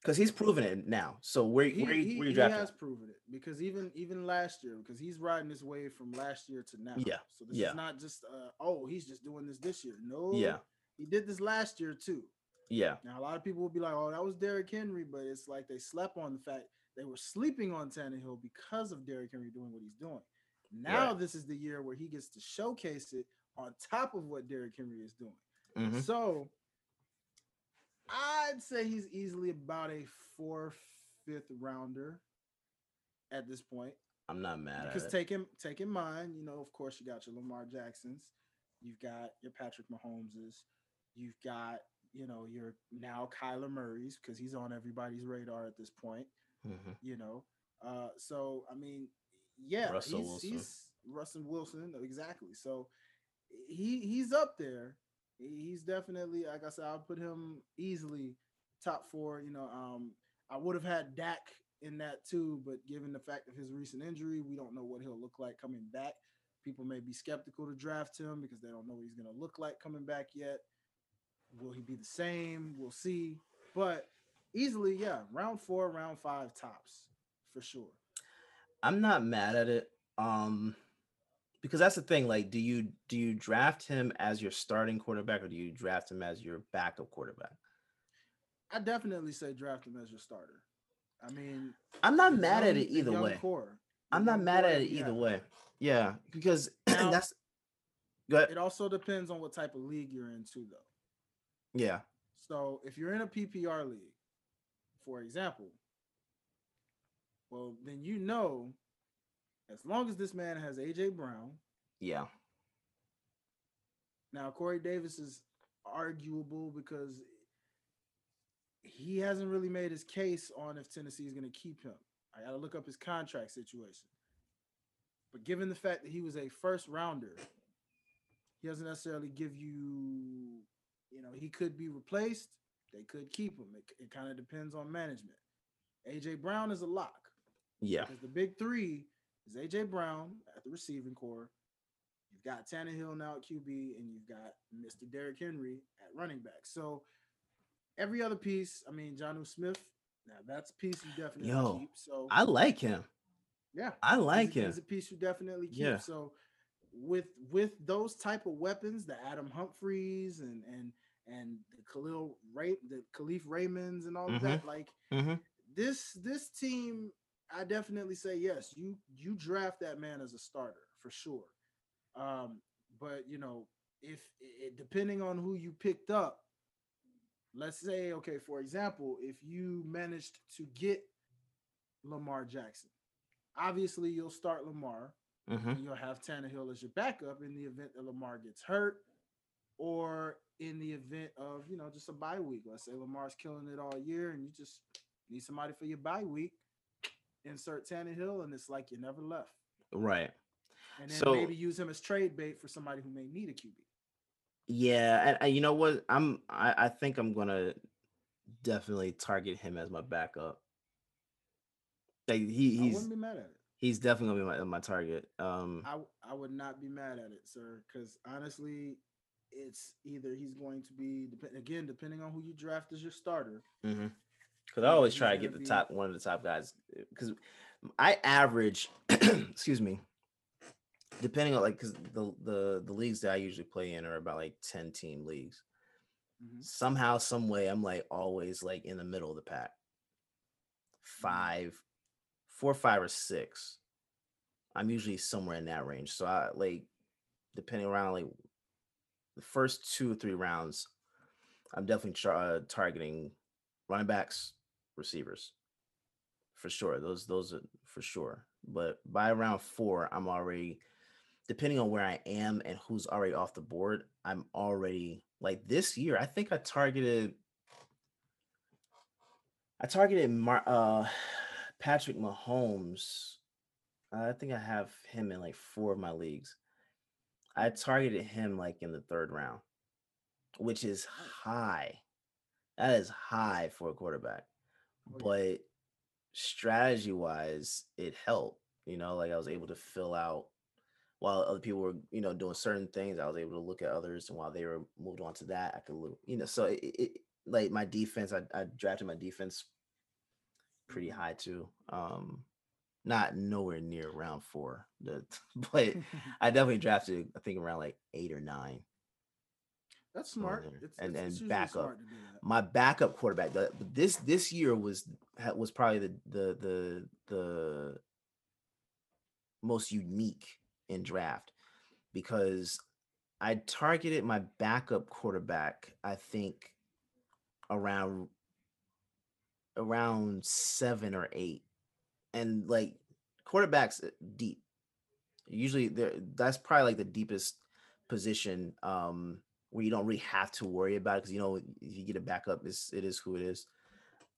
Because he's proven it now. So where he, where, you- he, where you he drafting? has proven it because even even last year, because he's riding his way from last year to now. Yeah, So this yeah. is not just uh, oh he's just doing this this year. No. Yeah, He did this last year too. Yeah, Now a lot of people will be like, "Oh, that was Derrick Henry," but it's like they slept on the fact they were sleeping on Tannehill because of Derrick Henry doing what he's doing. Now Right. this is the year where he gets to showcase it on top of what Derrick Henry is doing. mhm. So I'd say he's easily about a fourth, fifth rounder at this point. I'm not mad at Because it. take him, take in mind, you know, of course, you got your Lamar Jacksons, you've got your Patrick Mahomeses, you've got, you know, your now Kyler Murray's because he's on everybody's radar at this point, Mhm. you know. Uh, so I mean, yeah, Russell he's, Wilson. he's Russell Wilson, exactly. So he he's up there. He's definitely, like I said, I'll put him easily top four. You know, um, I would have had Dak in that too, but given the fact of his recent injury, we don't know what he'll look like coming back. People may be skeptical to draft him because they don't know what he's going to look like coming back yet. Will he be the same? We'll see. But easily, yeah, round four, round five tops for sure. I'm not mad at it. Um because that's the thing. Like, do you do you draft him as your starting quarterback or do you draft him as your backup quarterback? I definitely say draft him as your starter. I mean, I'm not mad at it either way. core, I'm not mad core at it either have. way. Yeah, because Now- that's good. It also depends on what type of league you're into, though. Yeah, So if you're in a PPR league, for example, well, then you know, as long as this man has AJ Brown, yeah, now Corey Davis is arguable because he hasn't really made his case on if Tennessee is going to keep him. I got to look up his contract situation. But given the fact that he was a first rounder, he doesn't necessarily give you, you know, he could be replaced. They could keep him. It, it kind of depends on management. AJ Brown is a lock yeah, because the big three is AJ Brown at the receiving core, You've got Tannehill now at QB, and you've got Mr. Derrick Henry at running back. So every other piece, I mean, Jonnu Smith, now that's a piece you definitely Yo, keep. So I like him. yeah, I he's like him. He's a piece you definitely keep. Yeah. So with with those type of weapons, the Adam Humphries and and and the Khalil Ray, the Kalif Raymonds and all of that, like hmm this this team, I definitely say yes. You you draft that man as a starter for sure. Um, but you know, if it, depending on who you picked up, let's say, okay, for example, if you managed to get Lamar Jackson, obviously you'll start Lamar hmm and you'll have Tannehill as your backup in the event that Lamar gets hurt, or in the event of you know just a bye week. Let's say Lamar's killing it all year, and you just need somebody for your bye week. Insert Tannehill, and it's like you never left. Right. And then So- maybe use him as trade bait for somebody who may need a QB. Yeah, and, and you know what? I'm I, I think I'm gonna definitely target him as my backup. Like he he's wouldn't be mad at it. he's definitely gonna be my, my target. Um I I would not be mad at it, sir, because honestly, it's either he's going to be again depending on who you draft as your starter. mhm. Cause I always try to get the be- top one of the top guys. Cause I average, excuse me, depending on like, cause the the the leagues that I usually play in are about like ten team leagues. Mhm. Somehow, some way, I'm like always like in the middle of the pack. Five, four, five, or six. I'm usually somewhere in that range. So I like, depending around like the first two or three rounds, I'm definitely tra- uh, targeting running backs, receivers, for sure. Those those are for sure. But by round four, I'm already, depending on where I am and who's already off the board, I'm already like this year. I think I targeted. I targeted Mar- uh, Patrick Mahomes. I think I have him in like four of my leagues. I targeted him like in the third round, which is high. That is high for a quarterback. Oh. But strategy wise, it helped. You know, like I was able to fill out while other people were, you know, doing certain things. I was able to look at others, and while they were moved on to that, I could look, you know. So it, it like my defense, I, I drafted my defense pretty high too. Um, not nowhere near round four, the, but I definitely drafted. I think around like eight or nine. That's smart. It's, And- it's, and it's usually back up. smart to do that. my backup quarterback. The, this this year was was probably the the the the most unique in draft because I targeted my backup quarterback. I think around around seven or eight, and like quarterbacks uh, deep. Usually, there that's probably like the deepest position um where you don't really have to worry about it because you know if you get a backup, it's it is who it is.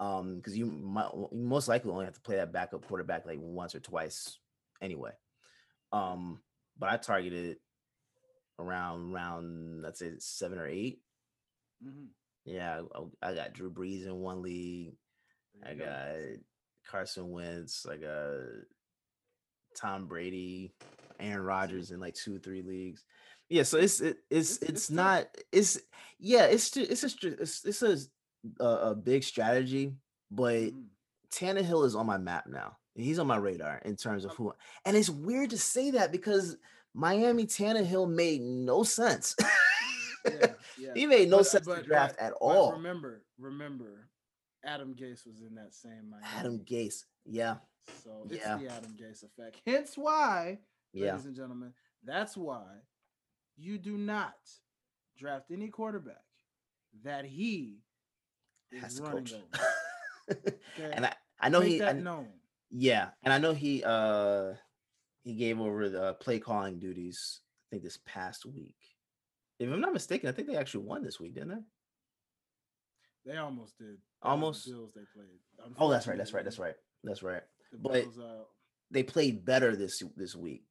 Um, because you might you most likely only have to play that backup quarterback like once or twice anyway. Um, but I targeted around round let's say seven or eight. Mhm. Yeah, I, I got Drew Brees in one league. I go. got Carson Wentz. I got Tom Brady, Aaron Rodgers in like two, three leagues. Yeah, so it's it, it's It's- it's, not it's yeah it's it's a it's, it's a, a big strategy, but Mhm. Tannehill is on my map now. He's on my radar in terms of Um, who, and it's weird to say that because Miami Tannehill made no sense. Yeah, yeah. he made no But- sense but- to draft but- at all. Remember, remember, Adam Gase was in that same Miami. Adam Gase, yeah, So it's Yeah. the Adam Gase effect. Hence why, yeah. ladies and gentlemen, that's why you do not draft any quarterback that he is Has to running coach. over. Okay? and I, I know Make he, that I- known. yeah, and I know he, uh, he gave over the play calling duties. I think this past week, if I'm not mistaken, I think they actually won this week, didn't they? They almost did. Almost. the Bills they played. Oh, that's right. That's right. That's right. That's right. The But- Bills, uh, They played better this this week.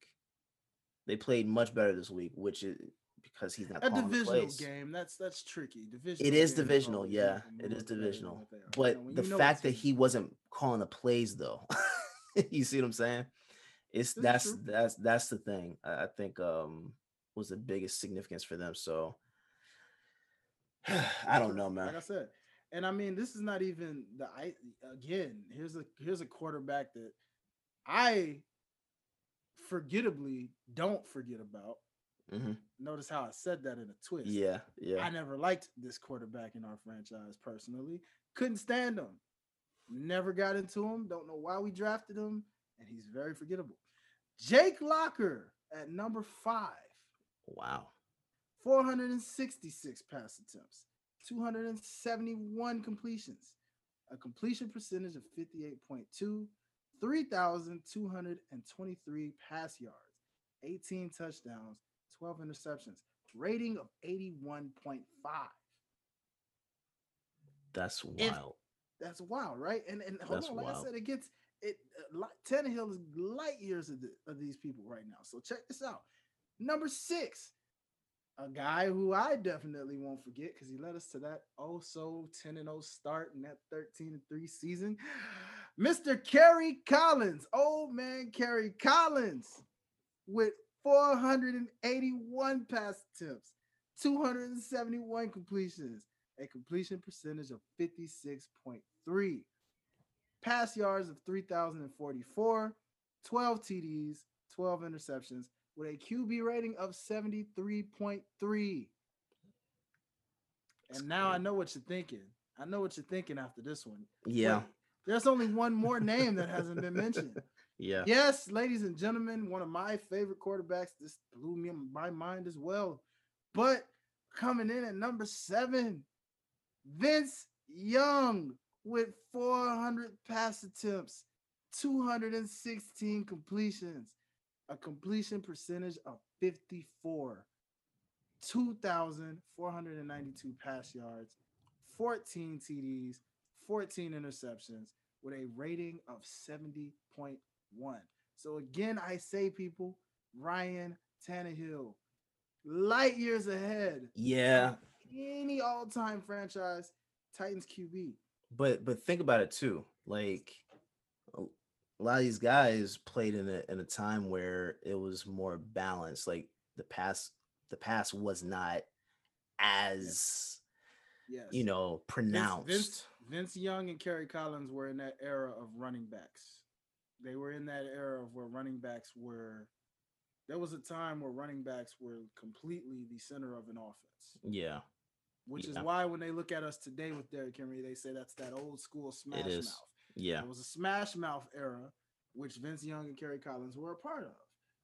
They played much better this week, which is because he's not a calling the divisional game. That's that's tricky. Divisional. It is divisional, yeah. make them a It is little better than divisional. But the fact that he wasn't calling the plays though, you see what I'm saying? It's This is that's that's that's the thing. I, I think um was the biggest significance for them. So I don't know, man. Like I said, and I mean, this is not even the I again. Here's a here's a quarterback that I forgettably don't forget about. Mhm. Notice how I said that in a twist. Yeah, yeah. I never liked this quarterback in our franchise personally. Couldn't stand him. Never got into him. Don't know why we drafted him, and he's very forgettable. Jake Locker at number five. Wow. 466 pass attempts, 271 completions, a completion percentage of 58.2, 3,223 pass yards, 18 touchdowns, 12 interceptions, rating of 81.5. That's wild. That's wild, right? And and hold That's on, like I said, it gets it. Uh, Tannehill is light years of, the, of these people right now. So check this out. Number six, a guy who I definitely won't forget because he led us to that oh so 10 and 0 start in that 13 and 3 season. Mr. Kerry Collins, old man Kerry Collins, with 481 pass attempts, 271 completions, a completion percentage of 56.3, pass yards of 3,044, 12 TDs, 12 interceptions, with a QB rating of 73.3. And now I know what you're thinking. I know what you're thinking after this one. Yeah. Wait, there's only one more name that hasn't been mentioned. Yeah. Yes, ladies and gentlemen, one of my favorite quarterbacks. This blew me my mind as well. But coming in at number seven, Vince Young with 400 pass attempts, 216 completions, a completion percentage of 54, 2,492 pass yards, 14 TDs, 14 interceptions, with a rating of 70.1. So again, I say, people, Ryan Tannehill, light years ahead. Yeah. Any all-time franchise Titans QB. But but think about it too. Like a lot of these guys played in a in a time where it was more balanced. Like the pass the pass was not as Yes. you know pronounced. Vince, Vince Young and Kerry Collins were in that era of running backs. They were in that era of where running backs were. There was a time where running backs were completely the center of an offense, Yeah. which is why when they look at us today with Derrick Henry, they say that's that old school smash mouth. Yeah. It was a smash mouth era, which Vince Young and Kerry Collins were a part of.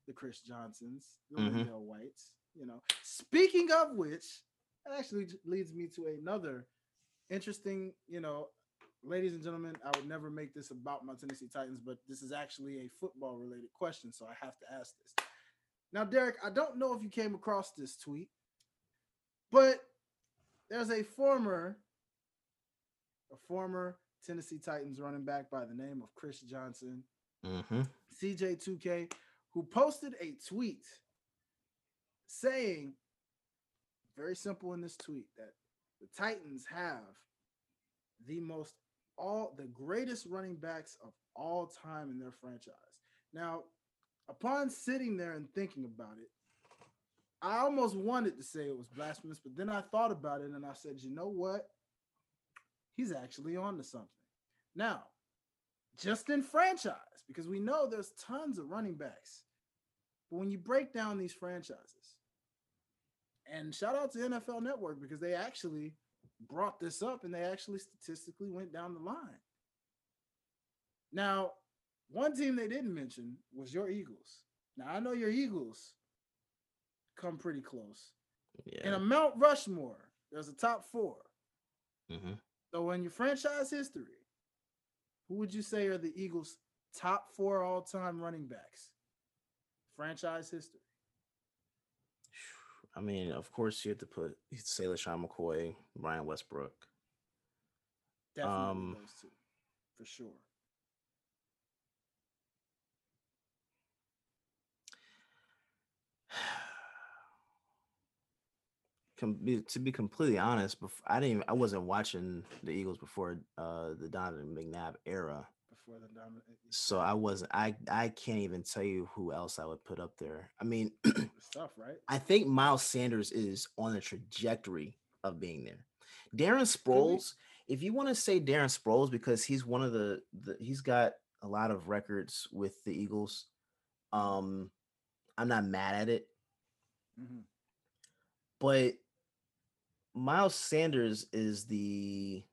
The Chris Johnsons, the. Mm-hmm. LenDale Whites, you know. Speaking of which, that actually leads me to another interesting, you know, ladies and gentlemen, I would never make this about my Tennessee Titans, but this is actually a football related question, so I have to ask this. Now, Derrick, I don't know if you came across this tweet, but there's a former a former Tennessee Titans running back by the name of Chris Johnson, Mm-hmm. CJ2K, who posted a tweet saying, very simple in this tweet, that the Titans have the most all the greatest running backs of all time in their franchise. Now, upon sitting there and thinking about it, I almost wanted to say it was blasphemous, but then I thought about it and I said, you know what? He's actually on to something. Now, just in franchise, because we know there's tons of running backs. But when you break down these franchises, and shout out to NFL Network because they actually brought this up and they actually statistically went down the line. Now, one team they didn't mention was your Eagles. Now, I know your Eagles come pretty close. Yeah. In a Mount Rushmore, there's a top four. mm-hmm. So, in your franchise history, who would you say are the Eagles' top four all time running backs? Franchise history. I mean, of course, you have to put you have to say LeSean McCoy, Ryan Westbrook. Definitely Um, those two, for sure. Com- be- to be completely honest, bef- I didn't. Even, I wasn't watching the Eagles before uh, the Donovan McNabb era. for the dominant. So I wasn't. I I can't even tell you who else I would put up there. I mean, tough, right? I think Miles Sanders is on a trajectory of being there. Darren Sproles, if you want to say Darren Sproles because he's one of the, the he's got a lot of records with the Eagles. Um, I'm not mad at it, hmm but Miles Sanders is the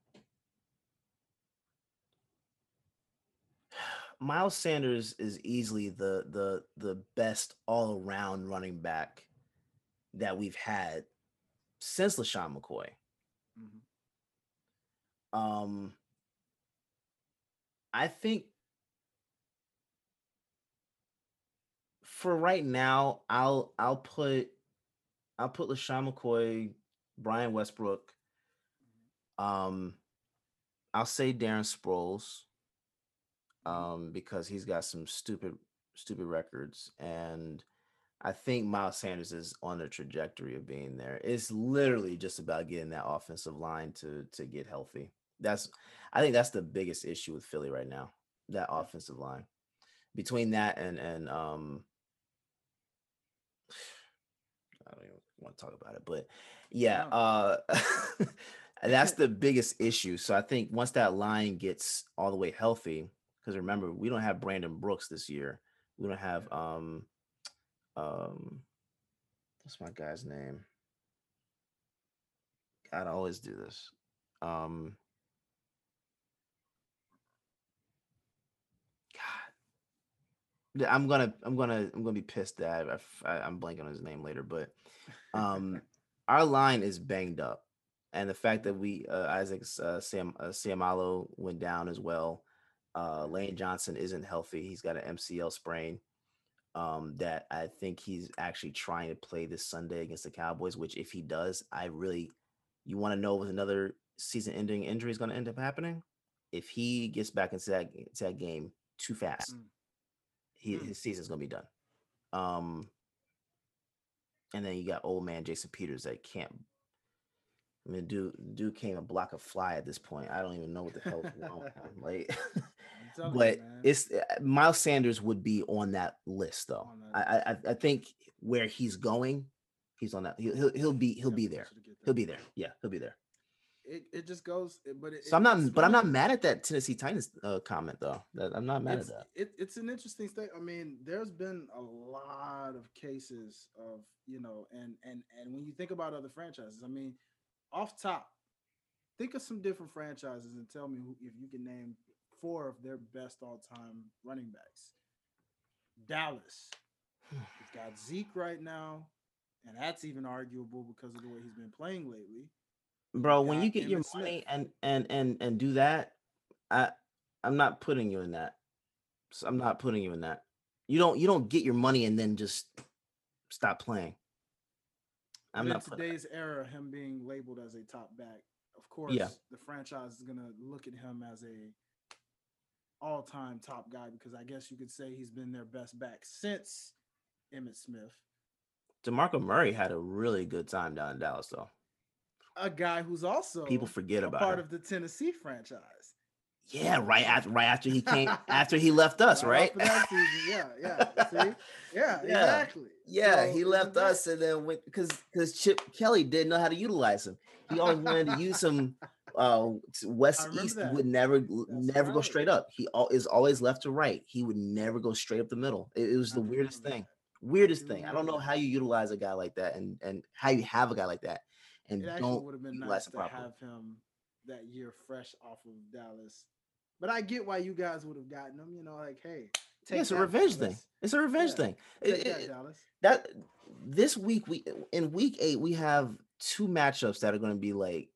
Miles Sanders is easily the the the best all around running back that we've had since LeSean McCoy. hmm Um, I think for right now, I'll I'll put I'll put LeSean McCoy, Brian Westbrook. Um, I'll say Darren Sproles, um, because he's got some stupid stupid records, and I think Miles Sanders is on the trajectory of being there. It's literally just about getting that offensive line to to get healthy. That's I think that's the biggest issue with Philly right now. That offensive line. Between that and and um I don't even want to talk about it, but yeah, No. uh that's the biggest issue. So I think once that line gets all the way healthy, because remember, we don't have Brandon Brooks this year. We don't have um um what's my guy's name? God, I always do this. Um God. I'm gonna I'm gonna I'm gonna be pissed that I'm blanking on his name later, but um our line is banged up. And the fact that we uh, Isaac uh, Sam uh, Seumalo went down as well. Uh, Lane Johnson isn't healthy. He's got an MCL sprain um, that I think he's actually trying to play this Sunday against the Cowboys. Which, if he does, I really, you want to know if another season-ending injury is going to end up happening. If he gets back into that, into that game too fast, Mm. he, Mm. his season's going to be done. Um, and then you got old man Jason Peters that can't. I mean, dude, dude can't even block of fly at this point. I don't even know what the hell's wrong with him. Like, I'm you, but it's uh, Miles Sanders would be on that list though. That I I- I think where he's going, he's on that. He'll he'll, he'll be he'll be the there. potential to get He'll be there. Yeah, he'll be there. It, it just goes, but it, So I'm not, but I'm not mad at that Tennessee Titans uh, comment though. That I'm not mad at that. It, it's an interesting state. I mean, there's been a lot of cases of you know, and and and when you think about other franchises, I mean, off top, think of some different franchises and tell me who, if you can name four of their best all-time running backs. Dallas, it's got Zeke right now, and that's even arguable because of the way he's been playing lately. Bro, when you get your money and and and and do that, I I'm not putting you in that. So I'm not putting you in that. You don't you don't get your money and then just stop playing. I'm But not in today's era, him being labeled as a top back, of course, Yeah. the franchise is gonna look at him as a all-time top guy because I guess you could say he's been their best back since Emmitt Smith, DeMarco Murray had a really good time down in Dallas though. A guy who's also People forget about part of the Tennessee franchise. Yeah, right after right after he came after he left us, right? that season, Yeah, yeah. See? Yeah, Yeah. exactly. Yeah, So, he left that- us and then went because because Chip Kelly didn't know how to utilize him. He always wanted to use him uh west east. That. would never That's never go straight up. He al- is always left to right. He would never go straight up the middle. It, it was the weirdest remember thing. that. Weirdest thing. I don't know that. how you utilize a guy like that and and how you have a guy like that and It actually don't would have been nice to properly. have him that year fresh off of Dallas. But I get why you guys would have gotten him. You know, like, hey, Yeah, it's a revenge thing. It's a revenge Yeah, thing. It- that, Dallas. that this week we in week eight we have two matchups that are going to be like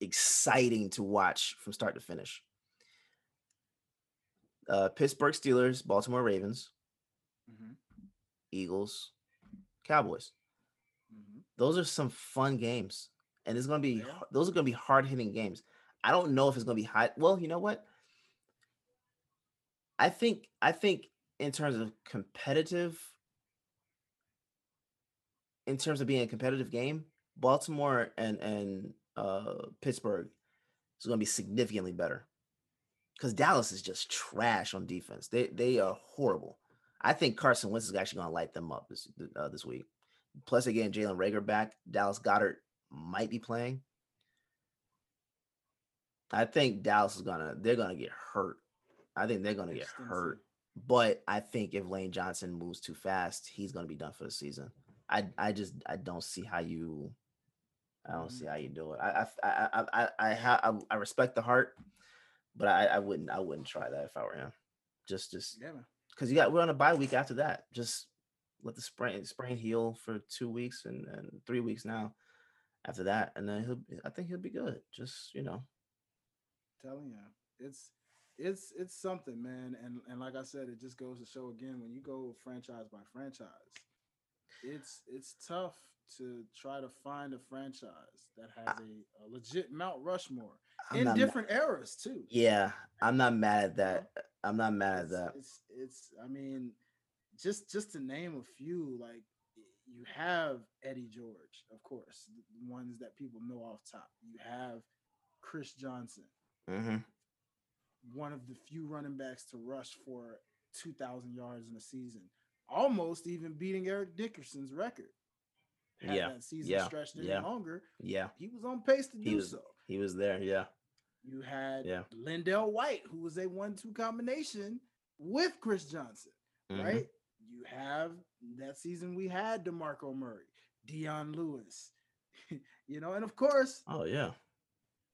exciting to watch from start to finish. Uh, Pittsburgh Steelers, Baltimore Ravens, Mhm, Eagles, Cowboys. Those are some fun games, and it's going to be They are. h- those are going to be hard hitting games. I don't know if it's going to be high. Well, you know what? I think I think in terms of competitive, in terms of being a competitive game, Baltimore and and uh, Pittsburgh is going to be significantly better because Dallas is just trash on defense. They they are horrible. I think Carson Wentz is actually going to light them up this uh, this week. Plus, again, Jalen Reagor back. Dallas Goedert might be playing. I think Dallas is gonna they're gonna get hurt. I think they're gonna get Interesting to see. hurt. But I think if Lane Johnson moves too fast, he's gonna be done for the season. I I just I don't see how you I don't see how you do it. I I I I I, I, ha- I, I respect the heart, but I, I wouldn't I wouldn't try that if I were him. Just just Yeah, because you got we're on a bye week after that. Just let the sprain sprain heal for two weeks and, and three weeks now after that, and then he'll I think he'll be good. Just you know, telling you, it's it's it's something, man. And and like I said, it just goes to show again when you go franchise by franchise, it's it's tough to try to find a franchise that has a, a legit Mount Rushmore I'm in different eras too. yeah, I'm not mad at that. I'm not mad at It's, that. it's it's I mean, just just to name a few, like you have Eddie George, of course, the ones that people know off top. You have Chris Johnson. hmm one of the few running backs to rush for 2,000 yards in a season, almost even beating Eric Dickerson's record. Had Yeah, that season yeah, stretched any yeah. longer, Yeah, he was on pace to He do was- so. he was there. Yeah, You had Yeah. LenDale White, who was a one-two combination with Chris Johnson, mhm. right? You have that season we had DeMarco Murray, Dion Lewis, you know, and of course, Oh yeah,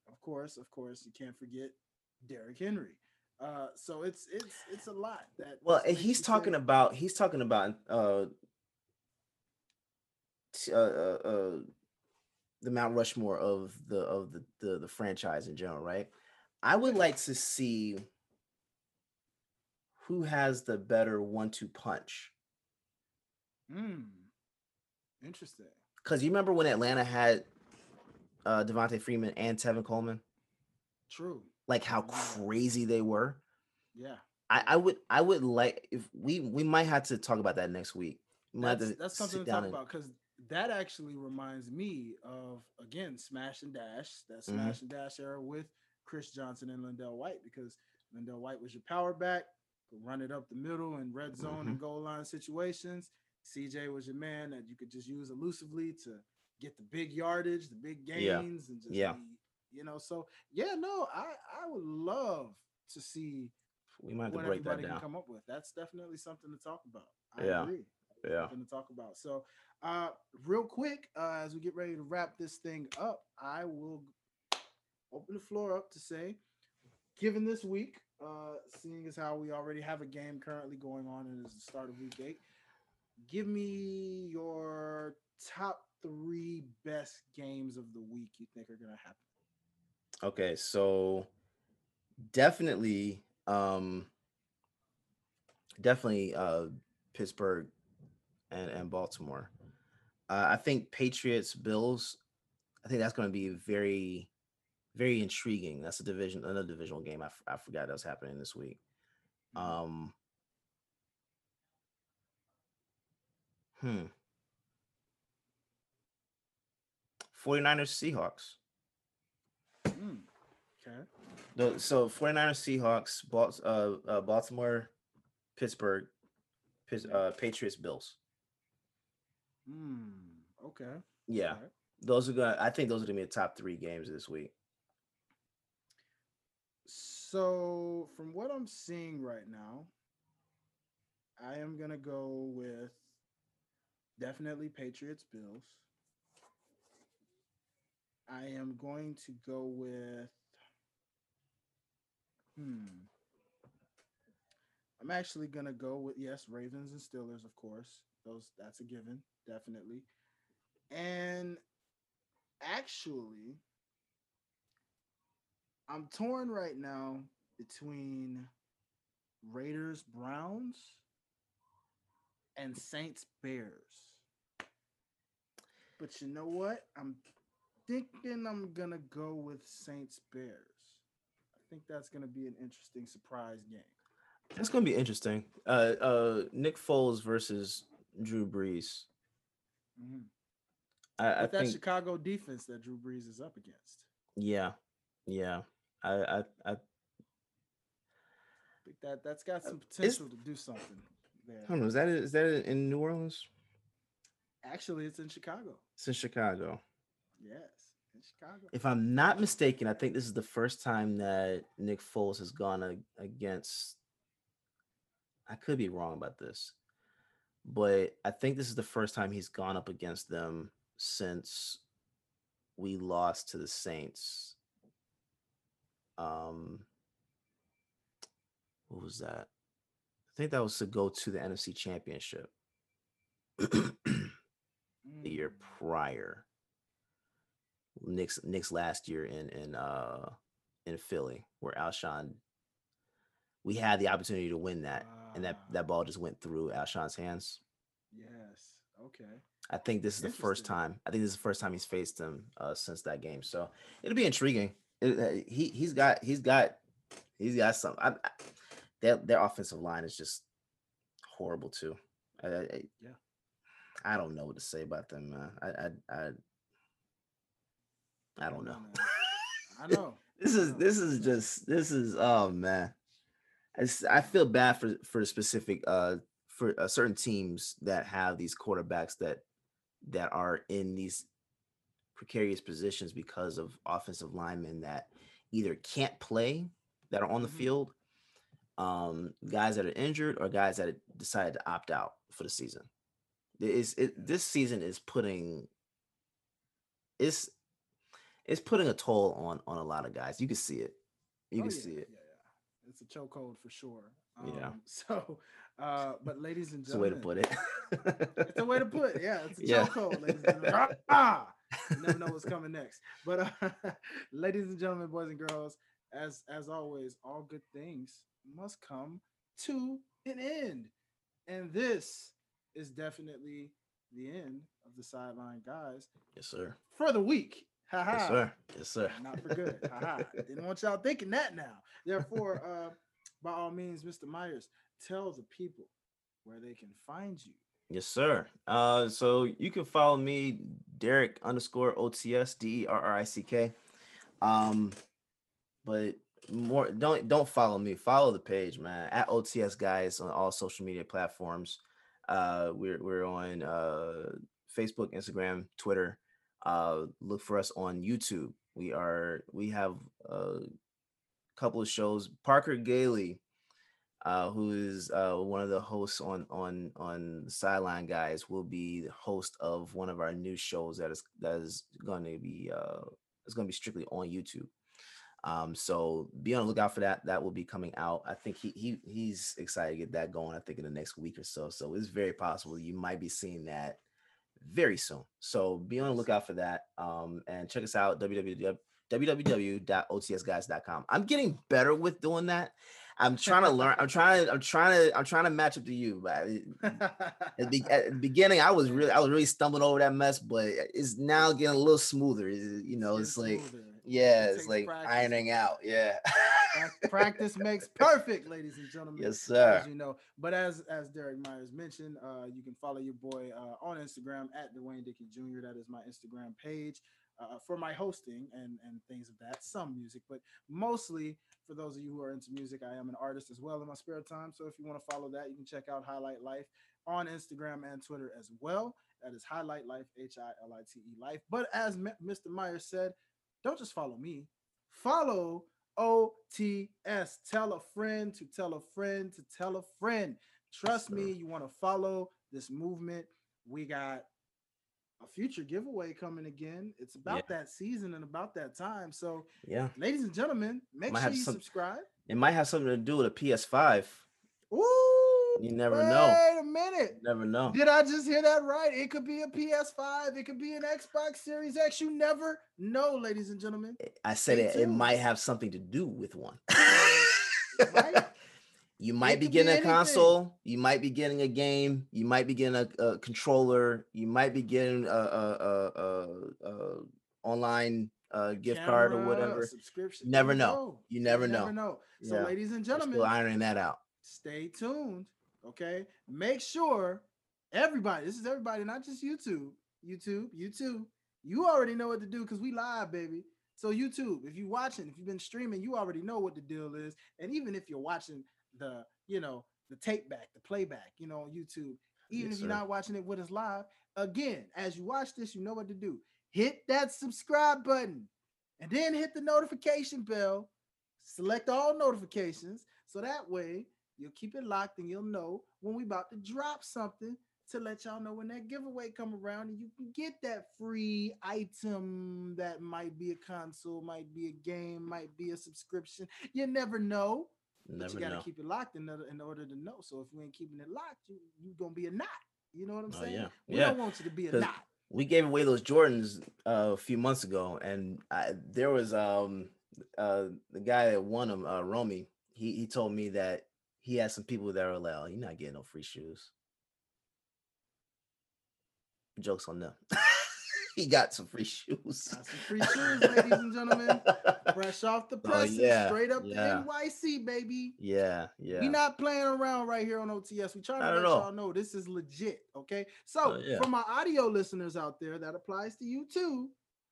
of course, of course, you can't forget Derrick Henry. Uh, so it's it's it's a lot that. Well, just and makes he's talking about he's talking about uh, uh, uh, uh the Mount Rushmore of the of the, the the franchise in general, right? I would like to see who has the better one-two punch. Hmm. Interesting. Because you remember when Atlanta had uh Devonta Freeman and Tevin Coleman, True. like how crazy they were. Yeah. I, I would I would like if we we might have to talk about that next week. We That's, that's something to talk and- about because that actually reminds me of again Smash and Dash, that Mhm. Smash and Dash era with Chris Johnson and LenDale White because LenDale White was your power back, could run it up the middle in red zone and goal line situations. CJ was your man that you could just use elusively to get the big yardage, the big gains, Yeah. and just Yeah. be, you know. So yeah, no, I I would love to see we might have to what break that everybody can down. come up with. That's definitely something to talk about. I Yeah. agree. Yeah. Something to talk about. So, uh, real quick, uh, as we get ready to wrap this thing up, I will open the floor up to say, given this week, uh, seeing as how we already have a game currently going on and it's the start of week eight, give me your top three best games of the week you think are going to happen. Okay, so definitely, um, definitely, uh, Pittsburgh and and Baltimore. Uh, I think Patriots Bills. I think that's going to be very, very intriguing. That's a division, another divisional game. I, f- I forgot that was happening this week. Um, hmm. 49ers Seahawks. Hmm. okay. The, so 49ers Seahawks, Bal- uh, uh, Baltimore, Pittsburgh, Pitts, uh, Patriots Bills. Hmm. okay. Yeah, those are gonna. I think those are gonna be the top three games this week. So, from what I'm seeing right now, I am going to go with definitely Patriots Bills. I am going to go with hmm. I'm actually to go with yes, Ravens and Steelers of course. Those that's a given, definitely. And actually I'm torn right now between Raiders Browns and Saints Bears. But you know what? I'm thinking I'm going to go with Saints Bears. I think that's going to be an interesting surprise game. That's gonna be interesting. Uh, uh, Nick Foles versus Drew Brees. Mhm. I, I that think. Chicago defense that Drew Brees is up against. Yeah, yeah. I, I, I, think that that's got some potential to do something I don't know. Is that is that in New Orleans? Actually, it's in Chicago. It's in Chicago. Yes, in Chicago. If I'm not mistaken, I think this is the first time that Nick Foles has gone a- against. I could be wrong about this, but I think this is the first time he's gone up against them since we lost to the Saints. Um, what was that? I think that was to go to the NFC Championship the year Mm. prior. Nick's Nick's last year in in uh in Philly, where Alshon we had the opportunity to win that, and that that ball just went through Alshon's hands. Yes. Okay. I think this is the first time. I think this is the first time he's faced him uh, since that game. So it'll be intriguing. It- uh, he he's got he's got he's got some. I, I, their their offensive line is just horrible too. I, I, Yeah. I don't know what to say about them, man. I I I, I don't know. I know. this is this is just this is oh man. It's, I feel bad for for specific uh for uh, certain teams that have these quarterbacks that that are in these precarious positions because of offensive linemen that either can't play that are on the Mhm. field, um, guys that are injured or guys that decided to opt out for the season. It's, it this season is putting it's it's putting a toll on on a lot of guys. You can see it. You Oh, can yeah, see it. Yeah, yeah. It's a chokehold for sure. Yeah. Um, So, uh, but ladies and gentlemen, It's a way to put it. it's a way to put it. Yeah, it's a Yeah. chokehold, ladies and gentlemen. Ah! You never know what's coming next. But uh, ladies and gentlemen, boys and girls, as as always, all good things must come to an end. And this is definitely the end of the sideline guys yes, sir. for the week. Ha ha. Yes, sir. Yes, sir. Not for good. Haha. Didn't want y'all thinking that now. Therefore, uh, by all means, Mr. Myers, tell the people where they can find you. Yes, sir. Uh, so you can follow me, Derrick underscore OTS D E R R I C K. Um, but more don't don't follow me. Follow the page, man. At OTS guys on all social media platforms. Uh, we're we're on uh Facebook, Instagram, Twitter. Uh, look for us on YouTube. We are we have a couple of shows. Parker Gailey uh, who is uh, one of the hosts on on on Sideline Guys, will be the host of one of our new shows that is that is going to be uh, it's going to be strictly on YouTube. Um, so be on the lookout for that. That will be coming out. I think he he he's excited to get that going. I think in the next week or so. So it's very possible you might be seeing that very soon. So be on the lookout for that. Um, and check us out www www.otsguys.com. I'm getting better with doing that. I'm trying to learn. I'm trying to. I'm trying to. I'm trying to match up to you. But at the, be- at the beginning, I was really, I was really stumbling over that mess. But it's now getting a little smoother. It's- You know, it's like, yeah, It it's like practice. ironing out. Yeah. Practice makes perfect, ladies and gentlemen. yes, sir. as you know. But as as Derrick Myers mentioned, uh, you can follow your boy uh, on Instagram at Dwayne Dickey Jr. That is my Instagram page uh, for my hosting and and things of that. Some music, but mostly for those of you who are into music, I am an artist as well in my spare time. So if you want to follow that, you can check out HiLite Life on Instagram and Twitter as well. That is HiLite Life, H I L I T E Life. But as M- Mr. Myers said, don't just follow me, follow OTS. Tell a friend to tell a friend to tell a friend. Trust me, you want to follow this movement. We got a future giveaway coming again. It's about that season and about that time. So, Yeah. ladies and gentlemen, make Might sure you some- subscribe. It might have something to do with a PS5. Ooh, You never know. Wait a minute. Never know. Did I just hear that right? It could be a PS5. It could be an Xbox Series X. You never know, ladies and gentlemen. I said it, it might have something to do with one. might. you might be could be getting a anything. console. You might be getting a game. You might be getting a, a controller. You might be getting a, a, a, a, a online uh, gift card or whatever. Subscription. You never you know. You never know. Never know. So, Yeah. ladies and We're gentlemen, still ironing that out. stay tuned. Okay. Make sure everybody, this is everybody, not just YouTube, YouTube, YouTube. You already know what to do because we live, baby. So, YouTube, if you're watching, if you've been streaming, you already know what the deal is. And even if you're watching the you know the tape back, the playback, you know, on YouTube. Even Yes, if you're sir. not watching it with us live, again, as you watch this, you know what to do. Hit that subscribe button and then hit the notification bell. Select all notifications so that way you'll keep it locked and you'll know when we about to drop something to let y'all know when that giveaway come around and you can get that free item that might be a console, might be a game, might be a subscription. You never know. But you gotta keep it locked in order, in order to know. So if you ain't keeping it locked, you you gonna be a knot. You know what I'm Oh, saying? yeah. We Yeah. don't want you to be a knot. we gave away those Jordans uh, a few months ago, and I, there was um uh the guy that won them, uh, Romy. He he told me that he has some people that were like, "Oh, you're not getting no free shoes." Jokes on them. he got some free shoes. Got some free shoes, ladies and gentlemen. Fresh off the oh, presses, Oh, yeah, straight up yeah. to NYC, baby. Yeah, yeah. We not playing around right here on OTS. We trying to let y'all know this is legit. Okay. Oh, so Oh, yeah. for my audio listeners out there, that applies to you too.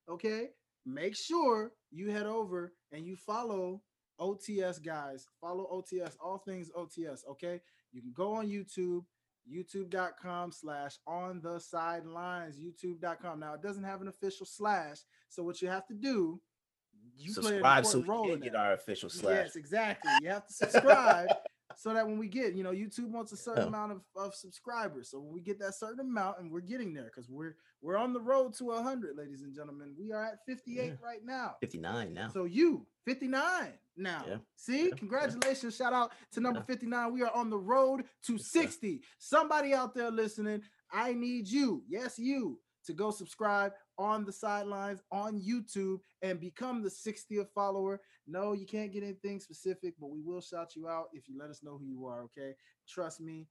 Okay. Make sure you head over and you follow OTS guys. Follow OTS, all things OTS. Okay. You can go on YouTube, youtube.com slash on the sidelines, youtube.com. Now it doesn't have an official slash. So what you have to do, you play an subscribe so we role can get our official slash. Yes, exactly. You have to subscribe so that when we get, you know, YouTube wants a certain Yeah. amount of, of subscribers. So when we get that certain amount, and we're getting there because we're we're on the road to 100, ladies and gentlemen. We are at 58 Yeah. right now. 59 now. So you 59 now. Yeah. See, Yeah. Congratulations. Shout out to number Yeah. 59. We are on the road to Yes, sir. 60. Somebody out there listening, I need you. Yes, you to go subscribe on the sidelines on YouTube and become the 60th follower. No, you can't get anything specific, but we will shout you out if you let us know who you are. Okay. Trust me,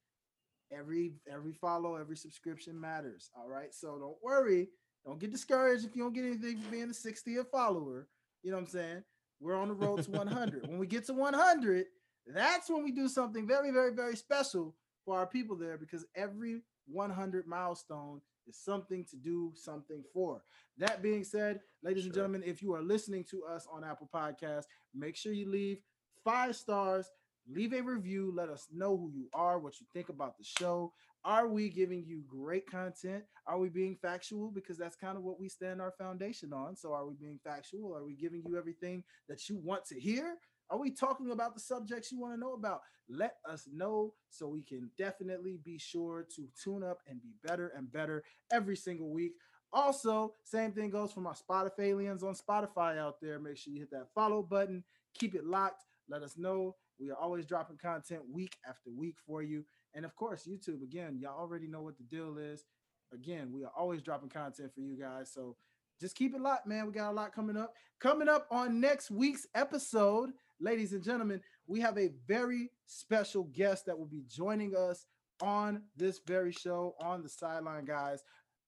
every every follow, every subscription matters. All right. So don't worry. Don't get discouraged if you don't get anything for being the 60th follower. You know what I'm saying? We're on the road to 100. when we get to 100, that's when we do something very, very, very special for our people there because every 100 milestone is something to do something for. That being said, ladies and gentlemen, if you are listening to us on Apple Podcasts, make sure you leave five stars, leave a review, let us know who you are, what you think about the show. Are we giving you great content? Are we being factual? Because that's kind of what we stand our foundation on. So, are we being factual? Are we giving you everything that you want to hear? Are we talking about the subjects you want to know about? Let us know so we can definitely be sure to tune up and be better and better every single week. Also, same thing goes for my Spotify aliens on Spotify out there. Make sure you hit that follow button, keep it locked. Let us know. We are always dropping content week after week for you. And of course, YouTube, again, y'all already know what the deal is. Again, we are always dropping content for you guys. So just keep it locked, man. We got a lot coming up. Coming up on next week's episode, ladies and gentlemen, we have a very special guest that will be joining us on this very show on the sideline, guys.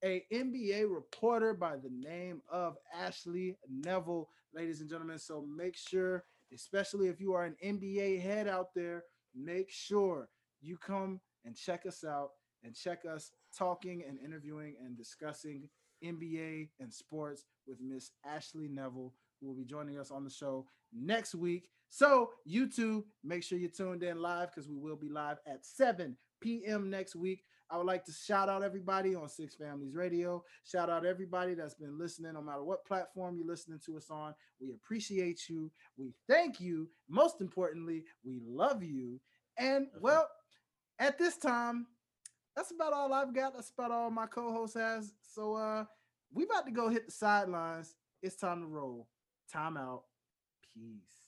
A NBA reporter by the name of Ashley Neville, ladies and gentlemen. So make sure, especially if you are an NBA head out there, make sure you come and check us out and check us talking and interviewing and discussing NBA and sports with Miss Ashley Neville, who will be joining us on the show next week. So, you YouTube, make sure you're tuned in live because we will be live at 7 p.m. next week. I would like to shout out everybody on Six Families Radio. Shout out everybody that's been listening, no matter what platform you're listening to us on. We appreciate you. We thank you. Most importantly, we love you. And well, at this time, that's about all I've got. That's about all my co-host has. So uh we about to go hit the sidelines. It's time to roll. Time out. Peace.